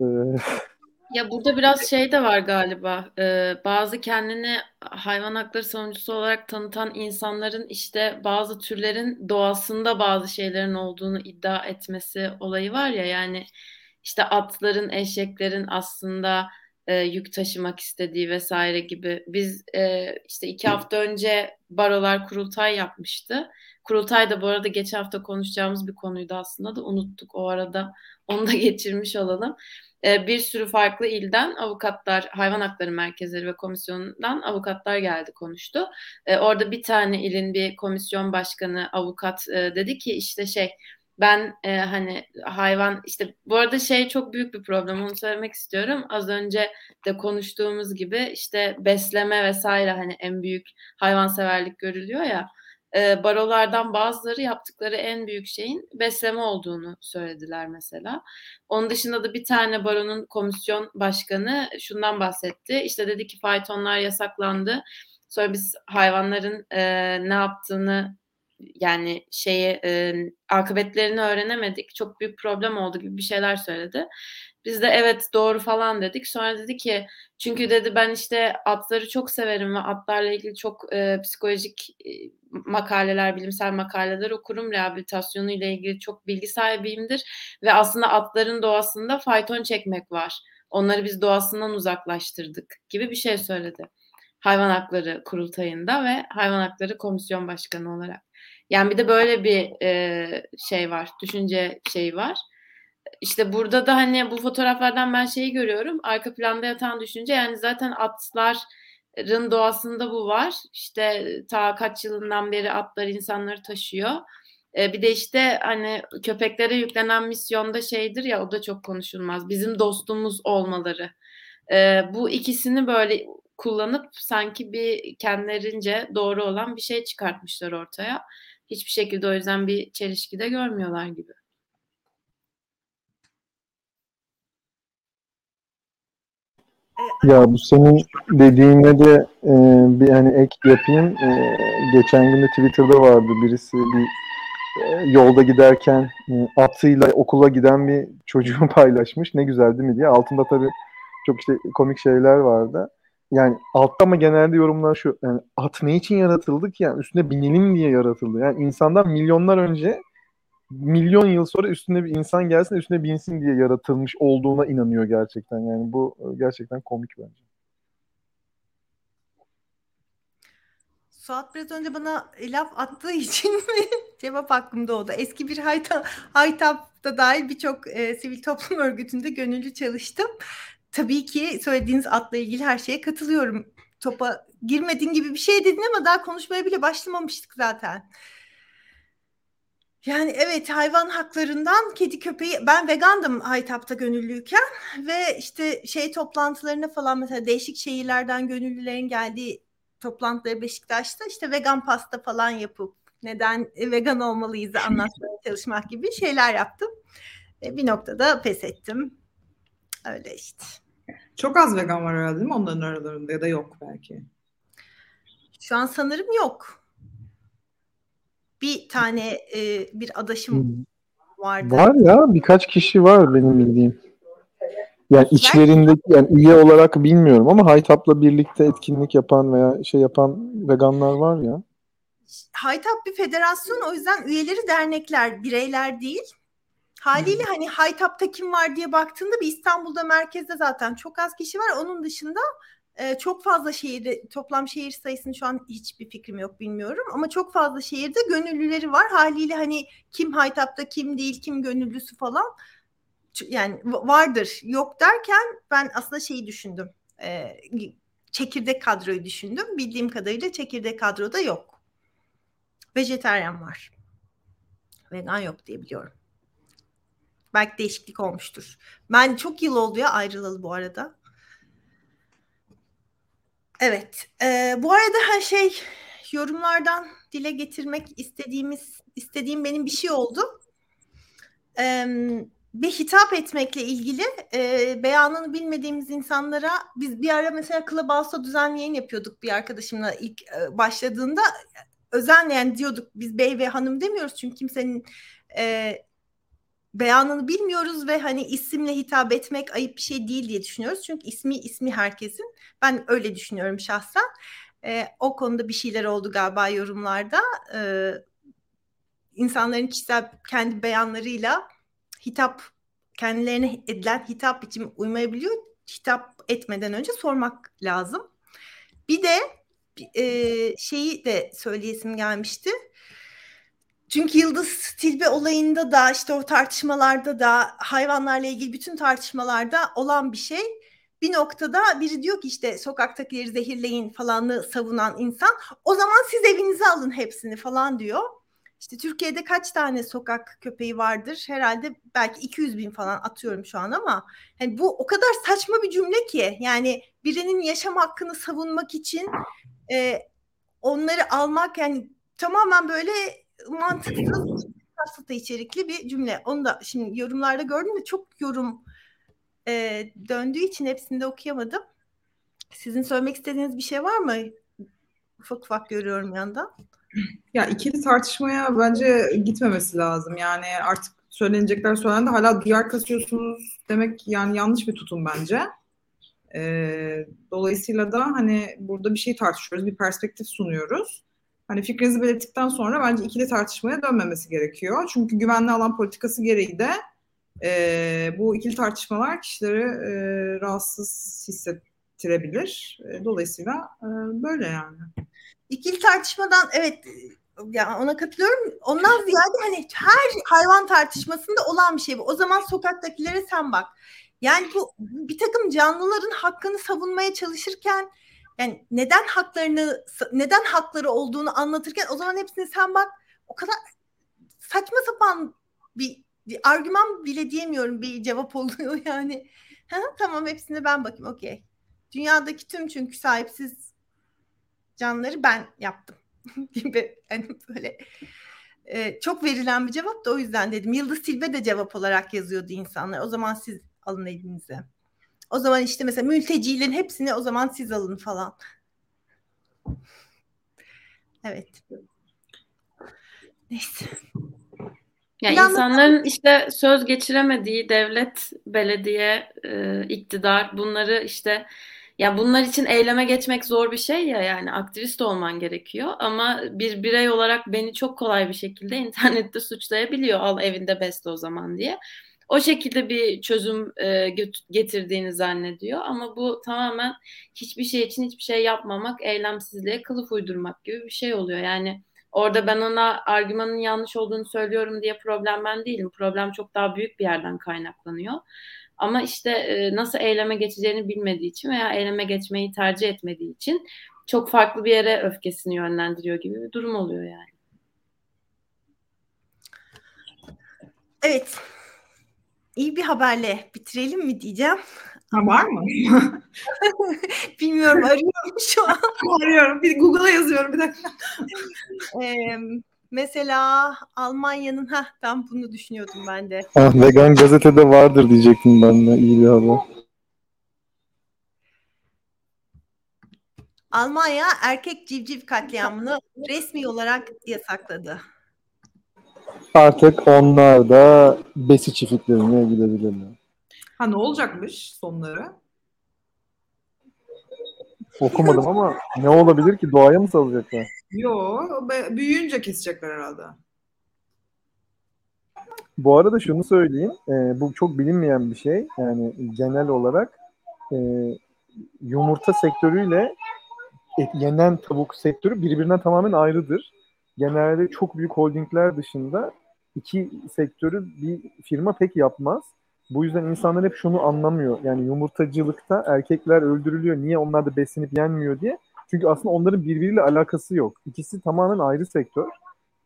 Ee,
Ya burada biraz şey de var galiba. Ee, bazı kendini hayvan hakları savunucusu olarak tanıtan insanların işte bazı türlerin doğasında bazı şeylerin olduğunu iddia etmesi olayı var ya yani işte atların, eşeklerin aslında e, yük taşımak istediği vesaire gibi. Biz e, işte iki hafta önce barolar kurultay yapmıştı. Kurultay da bu arada geçen hafta konuşacağımız bir konuydu aslında da unuttuk o arada. Onu da [LAUGHS] geçirmiş olalım. E, bir sürü farklı ilden avukatlar, hayvan hakları merkezleri ve komisyonundan avukatlar geldi konuştu. E, orada bir tane ilin bir komisyon başkanı avukat e, dedi ki işte şey ben e, hani hayvan işte bu arada şey çok büyük bir problem onu söylemek istiyorum. Az önce de konuştuğumuz gibi işte besleme vesaire hani en büyük hayvanseverlik görülüyor ya. E, barolardan bazıları yaptıkları en büyük şeyin besleme olduğunu söylediler mesela. Onun dışında da bir tane baronun komisyon başkanı şundan bahsetti. İşte dedi ki faytonlar yasaklandı. Sonra biz hayvanların e, ne yaptığını yani şeye e, akıbetlerini öğrenemedik. Çok büyük problem oldu gibi bir şeyler söyledi. Biz de evet doğru falan dedik. Sonra dedi ki çünkü dedi ben işte atları çok severim ve atlarla ilgili çok e, psikolojik e, makaleler, bilimsel makaleler okurum. Rehabilitasyonu ile ilgili çok bilgi sahibiyimdir. Ve aslında atların doğasında fayton çekmek var. Onları biz doğasından uzaklaştırdık gibi bir şey söyledi. Hayvan Hakları Kurultayı'nda ve Hayvan Hakları Komisyon Başkanı olarak. Yani bir de böyle bir e, şey var, düşünce şeyi var. İşte burada da hani bu fotoğraflardan ben şeyi görüyorum. Arka planda yatan düşünce yani zaten atların doğasında bu var. İşte ta kaç yılından beri atlar insanları taşıyor. E, bir de işte hani köpeklere yüklenen misyonda şeydir ya o da çok konuşulmaz. Bizim dostumuz olmaları. E, bu ikisini böyle kullanıp sanki bir kendilerince doğru olan bir şey çıkartmışlar ortaya. Hiçbir şekilde o yüzden bir çelişki de görmüyorlar gibi.
Ya bu senin dediğine de e, bir hani ek yapayım. E, geçen gün de Twitter'da vardı birisi bir e, yolda giderken e, atıyla okula giden bir [LAUGHS] çocuğu paylaşmış. Ne güzel değil mi diye. Altında tabii çok işte komik şeyler vardı. Yani altta ama genelde yorumlar şu. Yani at ne için yaratıldı ki? Yani üstüne binelim diye yaratıldı. Yani insandan milyonlar önce milyon yıl sonra üstüne bir insan gelsin üstüne binsin diye yaratılmış olduğuna inanıyor gerçekten. Yani bu e, gerçekten komik bence.
Suat biraz önce bana laf attığı için [LAUGHS] cevap aklımda oldu. Eski bir hayta, haytapta dahil birçok e, sivil toplum örgütünde gönüllü çalıştım. Tabii ki söylediğiniz atla ilgili her şeye katılıyorum. Topa girmediğin gibi bir şey dedin ama daha konuşmaya bile başlamamıştık zaten. Yani evet hayvan haklarından kedi köpeği ben vegandım Haytap'ta gönüllüyken ve işte şey toplantılarına falan mesela değişik şehirlerden gönüllülerin geldiği toplantıları Beşiktaş'ta işte vegan pasta falan yapıp neden vegan olmalıyız anlatmaya [LAUGHS] çalışmak gibi şeyler yaptım. Bir noktada pes ettim. Öyle işte.
Çok az vegan var herhalde değil mi onların aralarında ya da yok belki?
Şu an sanırım yok bir tane e, bir adaşım hmm. vardı.
Var ya birkaç kişi var benim bildiğim. Yani içlerindeki yani üye olarak bilmiyorum ama Haytap'la birlikte etkinlik yapan veya şey yapan veganlar var ya.
Haytap bir federasyon o yüzden üyeleri dernekler, bireyler değil. Haliyle hani Haytap'ta kim var diye baktığında bir İstanbul'da merkezde zaten çok az kişi var. Onun dışında e, çok fazla şehirde toplam şehir sayısını şu an hiçbir fikrim yok bilmiyorum ama çok fazla şehirde gönüllüleri var. Haliyle hani kim Haytap'ta kim değil kim gönüllüsü falan yani vardır yok derken ben aslında şeyi düşündüm. E, çekirdek kadroyu düşündüm. Bildiğim kadarıyla çekirdek kadroda yok. Vejeteryan var. Vegan yok diye biliyorum. Belki değişiklik olmuştur. Ben çok yıl oldu ya ayrılalı bu arada. Evet. E, bu arada her şey yorumlardan dile getirmek istediğimiz istediğim benim bir şey oldu. E, bir hitap etmekle ilgili e, beyanını bilmediğimiz insanlara biz bir ara mesela Clubhouse'da düzenli yayın yapıyorduk bir arkadaşımla ilk e, başladığında özenle yani diyorduk biz bey ve hanım demiyoruz çünkü kimsenin e, beyanını bilmiyoruz ve hani isimle hitap etmek ayıp bir şey değil diye düşünüyoruz. Çünkü ismi ismi herkesin. Ben öyle düşünüyorum şahsen. E, o konuda bir şeyler oldu galiba yorumlarda. E, insanların kişisel kendi beyanlarıyla hitap kendilerine edilen hitap biçimi uymayabiliyor. Hitap etmeden önce sormak lazım. Bir de e, şeyi de söyleyesim gelmişti çünkü Yıldız Tilbe olayında da işte o tartışmalarda da hayvanlarla ilgili bütün tartışmalarda olan bir şey. Bir noktada biri diyor ki işte sokaktakileri zehirleyin falanı savunan insan o zaman siz evinize alın hepsini falan diyor. İşte Türkiye'de kaç tane sokak köpeği vardır? Herhalde belki 200 bin falan atıyorum şu an ama hani bu o kadar saçma bir cümle ki yani birinin yaşam hakkını savunmak için e, onları almak yani tamamen böyle mantıksız hastata içerikli bir cümle. Onu da şimdi yorumlarda gördüm de çok yorum e, döndüğü için hepsini de okuyamadım. Sizin söylemek istediğiniz bir şey var mı? Ufak ufak görüyorum yanda.
Ya ikili tartışmaya bence gitmemesi lazım. Yani artık söylenecekler söylendi. Hala duyar kasıyorsunuz demek yani yanlış bir tutum bence. E, dolayısıyla da hani burada bir şey tartışıyoruz, bir perspektif sunuyoruz. Hani fikrinizi belirttikten sonra bence ikili tartışmaya dönmemesi gerekiyor. Çünkü güvenli alan politikası gereği de e, bu ikili tartışmalar kişileri e, rahatsız hissettirebilir. E, dolayısıyla e, böyle yani.
İkili tartışmadan evet yani ona katılıyorum. Ondan ziyade hani her hayvan tartışmasında olan bir şey bu. O zaman sokaktakilere sen bak. Yani bu bir takım canlıların hakkını savunmaya çalışırken yani neden haklarını neden hakları olduğunu anlatırken o zaman hepsini sen bak o kadar saçma sapan bir, bir argüman bile diyemiyorum bir cevap [LAUGHS] oluyor yani. Tamam hepsine ben bakayım okey. Dünyadaki tüm çünkü sahipsiz canlıları ben yaptım [LAUGHS] gibi hani böyle e, çok verilen bir cevap da o yüzden dedim. Yıldız Tilbe de cevap olarak yazıyordu insanlar. O zaman siz alın elinize. O zaman işte mesela mültecilerin hepsini o zaman siz alın falan. Evet. Neyse.
Ya yani insanların işte söz geçiremediği devlet, belediye, e, iktidar bunları işte ya bunlar için eyleme geçmek zor bir şey ya yani aktivist olman gerekiyor ama bir birey olarak beni çok kolay bir şekilde internette suçlayabiliyor al evinde beste o zaman diye o şekilde bir çözüm e, getirdiğini zannediyor. Ama bu tamamen hiçbir şey için hiçbir şey yapmamak, eylemsizliğe kılıf uydurmak gibi bir şey oluyor. Yani orada ben ona argümanın yanlış olduğunu söylüyorum diye problem ben değilim. Problem çok daha büyük bir yerden kaynaklanıyor. Ama işte e, nasıl eyleme geçeceğini bilmediği için veya eyleme geçmeyi tercih etmediği için çok farklı bir yere öfkesini yönlendiriyor gibi bir durum oluyor yani.
Evet, iyi bir haberle bitirelim mi diyeceğim.
Ha, var mı? [LAUGHS]
Bilmiyorum arıyorum şu an. [LAUGHS]
arıyorum. Bir Google'a yazıyorum bir dakika. [LAUGHS]
ee, mesela Almanya'nın ha ben bunu düşünüyordum ben de.
Ah, vegan gazetede vardır diyecektim ben de iyi bir haber.
Almanya erkek civciv katliamını resmi olarak yasakladı.
Artık onlar da besi çiftliklerine gidebilirler.
Ha ne olacakmış sonları?
Okumadım ama ne olabilir ki? Doğaya mı salacaklar?
Yo, büyüyünce kesecekler herhalde.
Bu arada şunu söyleyeyim. E, bu çok bilinmeyen bir şey. Yani genel olarak e, yumurta sektörüyle et, yenen tavuk sektörü birbirinden tamamen ayrıdır. Genelde çok büyük holdingler dışında iki sektörü bir firma pek yapmaz. Bu yüzden insanlar hep şunu anlamıyor. Yani yumurtacılıkta erkekler öldürülüyor. Niye onlar da beslenip yenmiyor diye. Çünkü aslında onların birbiriyle alakası yok. İkisi tamamen ayrı sektör.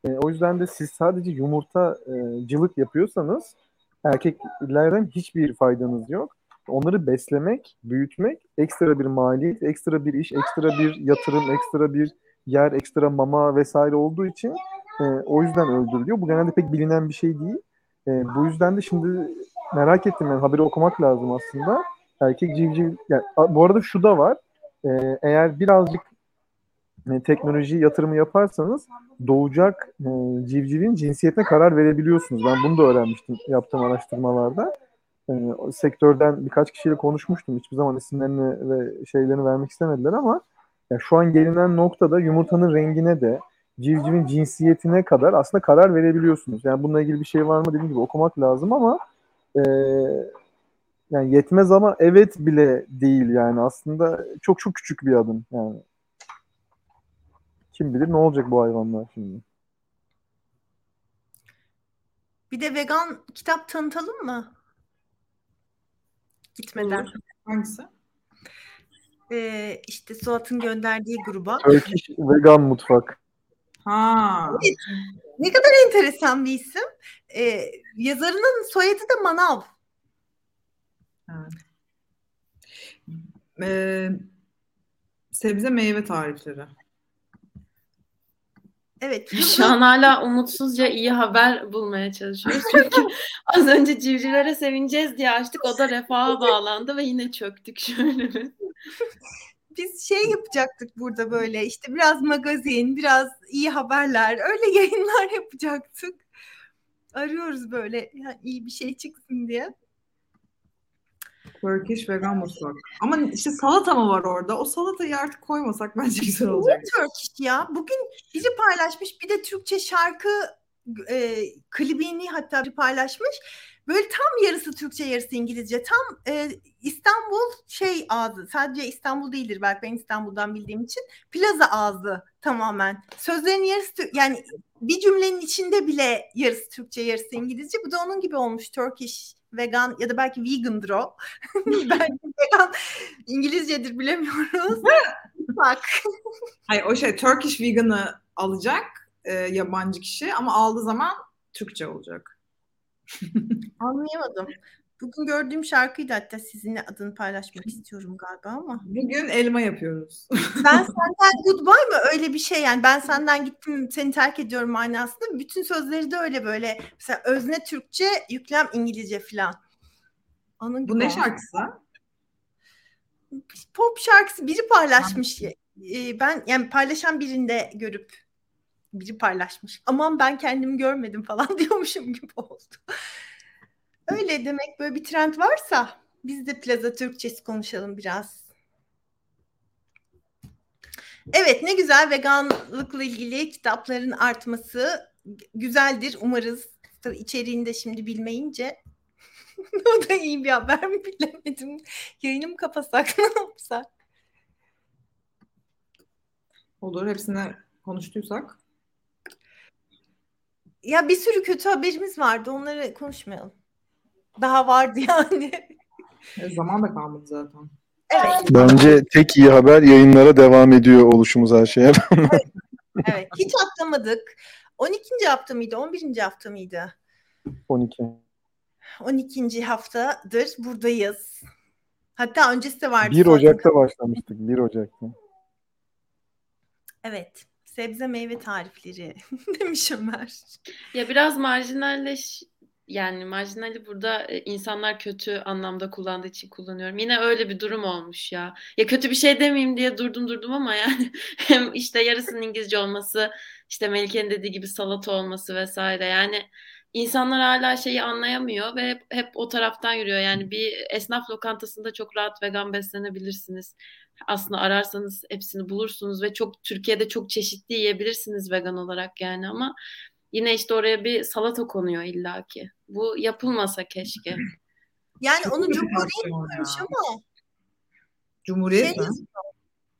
E, o yüzden de siz sadece yumurtacılık yapıyorsanız erkeklerden hiçbir faydanız yok. Onları beslemek, büyütmek ekstra bir maliyet, ekstra bir iş, ekstra bir yatırım, ekstra bir yer, ekstra mama vesaire olduğu için e, o yüzden öldürülüyor. Bu genelde pek bilinen bir şey değil. E, bu yüzden de şimdi merak ettim yani haberi okumak lazım aslında. Erkek civciv yani, bu arada şu da var. E, eğer birazcık e, teknoloji yatırımı yaparsanız doğacak e, civcivin cinsiyetine karar verebiliyorsunuz. Ben bunu da öğrenmiştim yaptığım araştırmalarda. E, sektörden birkaç kişiyle konuşmuştum. Hiçbir zaman isimlerini ve şeylerini vermek istemediler ama yani şu an gelinen noktada yumurtanın rengine de civcivin cinsiyetine kadar aslında karar verebiliyorsunuz. Yani bununla ilgili bir şey var mı dediğim gibi okumak lazım ama e, yani yetmez ama evet bile değil yani aslında çok çok küçük bir adım yani. Kim bilir ne olacak bu hayvanlar şimdi.
Bir de vegan kitap tanıtalım mı? Gitmeden. Olur.
Hangisi?
Ee, işte Suat'ın gönderdiği gruba.
Turkish Vegan Mutfak.
Ha.
Ne kadar enteresan bir isim. Ee, yazarının soyadı da Manav.
Evet. Ee, sebze meyve tarifleri.
Evet.
Şu an hala umutsuzca iyi haber bulmaya çalışıyoruz. Çünkü [LAUGHS] az önce civcivlere sevineceğiz diye açtık. O da refaha [LAUGHS] bağlandı ve yine çöktük şöyle
biz şey yapacaktık burada böyle işte biraz magazin, biraz iyi haberler, öyle [LAUGHS] yayınlar yapacaktık. arıyoruz böyle yani iyi bir şey çıksın diye.
Turkish vegan mutfak. Ama işte salata mı var orada? O salatayı artık koymasak bence güzel olacak.
Turkish ya. Bugün biri paylaşmış bir de Türkçe şarkı e, klibini hatta bir paylaşmış. Böyle tam yarısı Türkçe yarısı İngilizce. Tam e, İstanbul şey ağzı. Sadece İstanbul değildir belki ben İstanbul'dan bildiğim için. Plaza ağzı tamamen. Sözlerin yarısı yani bir cümlenin içinde bile yarısı Türkçe yarısı İngilizce. Bu da onun gibi olmuş Turkish vegan ya da belki vegandır o. [LAUGHS] belki vegan İngilizcedir bilemiyoruz. Bak.
Hayır o şey Turkish vegan'ı alacak e, yabancı kişi ama aldığı zaman Türkçe olacak. [LAUGHS]
Anlayamadım. Bugün gördüğüm şarkıydı hatta sizinle adını paylaşmak istiyorum galiba ama.
Bugün elma yapıyoruz. [LAUGHS]
ben senden goodbye mı? Öyle bir şey yani. Ben senden gittim seni terk ediyorum manasında. Bütün sözleri de öyle böyle. Mesela özne Türkçe, yüklem İngilizce falan.
Onun Bu ne şarkısı?
Pop şarkısı biri paylaşmış. Ee, ben yani paylaşan birinde görüp biri paylaşmış. Aman ben kendimi görmedim falan [LAUGHS] diyormuşum gibi oldu. Öyle demek böyle bir trend varsa biz de Plaza Türkçesi konuşalım biraz. Evet ne güzel veganlıkla ilgili kitapların artması güzeldir umarız. Tabii içeriğini de şimdi bilmeyince [LAUGHS] o da iyi bir haber mi bilemedim. Yayını mı kapasak ne yapsak?
Olur hepsine konuştuysak.
Ya bir sürü kötü haberimiz vardı onları konuşmayalım. Daha vardı [LAUGHS] yani.
E, zaman da kalmadı zaten.
Evet.
Bence tek iyi haber yayınlara devam ediyor oluşumuz her şeye.
evet. evet. Hiç atlamadık. 12. hafta mıydı? 11. hafta mıydı?
12.
12. haftadır buradayız. Hatta öncesi de vardı.
1 Ocak'ta başlamıştık. 1 Ocak'ta.
Evet. Sebze meyve tarifleri [LAUGHS] demiş Ömer.
Ya biraz marjinalleş yani marjinali burada e, insanlar kötü anlamda kullandığı için kullanıyorum. Yine öyle bir durum olmuş ya. Ya kötü bir şey demeyeyim diye durdum durdum ama yani [LAUGHS] hem işte yarısının İngilizce olması, işte Melike'nin dediği gibi salata olması vesaire. Yani insanlar hala şeyi anlayamıyor ve hep, hep o taraftan yürüyor. Yani bir esnaf lokantasında çok rahat vegan beslenebilirsiniz. Aslında ararsanız hepsini bulursunuz ve çok Türkiye'de çok çeşitli yiyebilirsiniz vegan olarak yani ama yine işte oraya bir salata konuyor illaki. Bu yapılmasa keşke. [CLEARS THROAT]
Yani Çok onu Cumhuriyet koymuş ama.
Cumhuriyet şey, mi?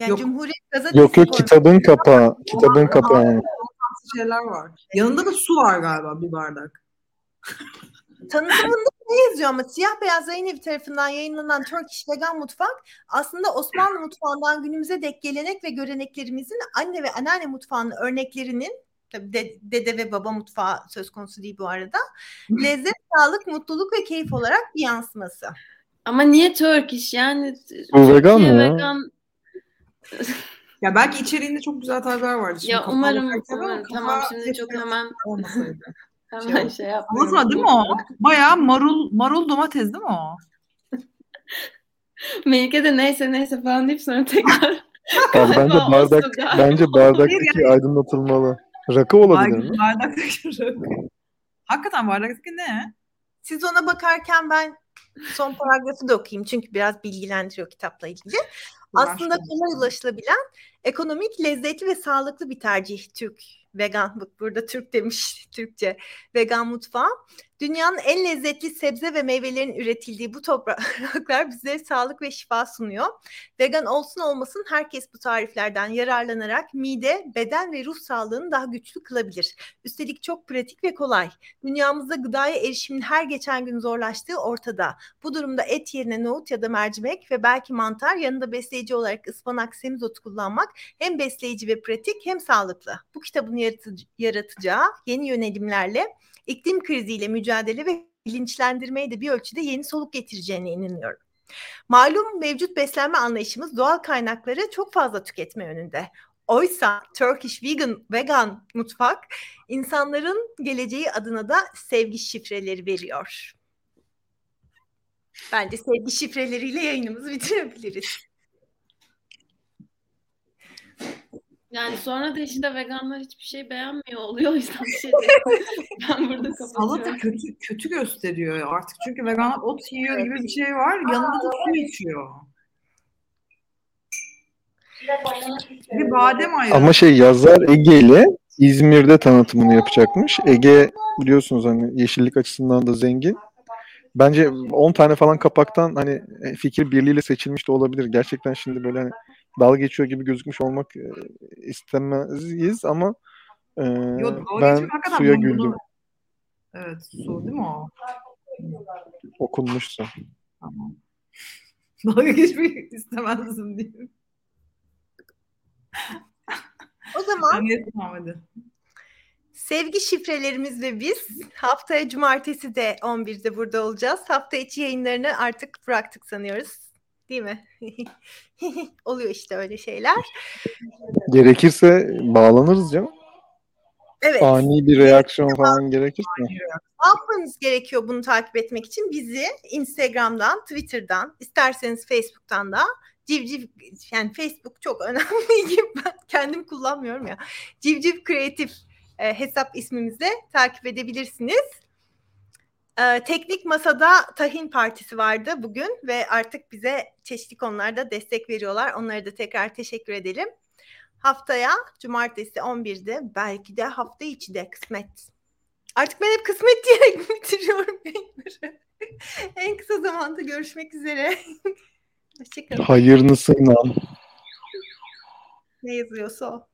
Yani yok. Cumhuriyet
gazetesi Yok yok kitabın kapağı. Kitabın kapağı yani.
şeyler var. Yanında da su var galiba bir bardak.
Tanıtımında ne yazıyor ama siyah beyaz yayın evi tarafından yayınlanan Turkish Vegan Mutfak aslında Osmanlı mutfağından günümüze dek gelenek ve göreneklerimizin anne ve anneanne mutfağının örneklerinin tabii de, dede ve baba mutfağı söz konusu değil bu arada. Lezzet, [LAUGHS] sağlık, mutluluk ve keyif olarak bir yansıması.
Ama niye Turkish yani?
Bu vegan mı ya? Vegan... [LAUGHS]
ya belki içeriğinde çok güzel tarifler vardı.
Şimdi ya umarım, umarım. tamam şimdi çok hemen hemen şey, şey yapmıyorum.
Salata değil mi o? Bayağı marul marul domates değil mi o? [LAUGHS]
Melike de neyse neyse falan deyip sonra tekrar [LAUGHS]
bence bardak bence bardaktaki aydınlatılmalı. Rakı olabilir mi?
Bardaktaki rakı. Hakikaten bardaktaki ne?
Siz ona bakarken ben son paragrafı da okuyayım çünkü biraz bilgilendiriyor kitapla ilgili. Aslında kolay ulaşılabilen ekonomik, lezzetli ve sağlıklı bir tercih Türk vegan burada Türk demiş [LAUGHS] Türkçe vegan mutfağı. Dünyanın en lezzetli sebze ve meyvelerin üretildiği bu topraklar [LAUGHS] bize sağlık ve şifa sunuyor. Vegan olsun olmasın herkes bu tariflerden yararlanarak mide, beden ve ruh sağlığını daha güçlü kılabilir. Üstelik çok pratik ve kolay. Dünyamızda gıdaya erişimin her geçen gün zorlaştığı ortada. Bu durumda et yerine nohut ya da mercimek ve belki mantar yanında besleyici olarak ıspanak, semizotu kullanmak hem besleyici ve pratik hem sağlıklı. Bu kitabın yaratacağı yeni yönelimlerle iklim kriziyle mücadele ve bilinçlendirmeye de bir ölçüde yeni soluk getireceğine inanıyorum. Malum mevcut beslenme anlayışımız doğal kaynakları çok fazla tüketme yönünde. Oysa Turkish Vegan Vegan mutfak insanların geleceği adına da sevgi şifreleri veriyor. Bence sevgi şifreleriyle yayınımızı [LAUGHS] bitirebiliriz.
Yani sonra da işte veganlar hiçbir şey beğenmiyor oluyor. O yüzden bir şey değil. [LAUGHS] Ben burada
Salata
kapatıyorum.
kötü kötü gösteriyor artık. Çünkü veganlar ot yiyor gibi bir şey var. Yanında da su içiyor. Bir badem ayranı.
Ama şey yazar Ege ile İzmir'de tanıtımını yapacakmış. Ege biliyorsunuz hani yeşillik açısından da zengin. Bence 10 tane falan kapaktan hani e, fikir birliğiyle seçilmiş de olabilir. Gerçekten şimdi böyle hani dalga geçiyor gibi gözükmüş olmak e, istemeyiz ama e,
Yok, dalga
ben suya
bunu-
güldüm.
Evet su değil mi o?
Okunmuşsa.
Tamam. [LAUGHS] Dalga geçmek istemezdim diyeyim.
O zaman
hadi.
sevgi şifrelerimiz ve biz haftaya cumartesi de 11'de burada olacağız. Hafta içi yayınlarını artık bıraktık sanıyoruz. Değil mi? [LAUGHS] Oluyor işte öyle şeyler.
Gerekirse bağlanırız canım.
Evet.
Ani bir reaksiyon falan gerekirse.
Ne yapmanız gerekiyor bunu takip etmek için? Bizi Instagram'dan, Twitter'dan, isterseniz Facebook'tan da Civciv yani Facebook çok [LAUGHS] önemli gibi ben kendim kullanmıyorum ya. Civciv Kreatif e, hesap ismimizle takip edebilirsiniz. E, teknik Masada Tahin Partisi vardı bugün ve artık bize çeşitli konularda destek veriyorlar. Onlara da tekrar teşekkür edelim. Haftaya cumartesi 11'de belki de hafta içi de kısmet. Artık ben hep kısmet diyerek [LAUGHS] bitiriyorum yayınları. [LAUGHS] en kısa zamanda görüşmek üzere. [LAUGHS] Hoşçakalın.
Hayırlısıyla.
Ne yazıyorsa o.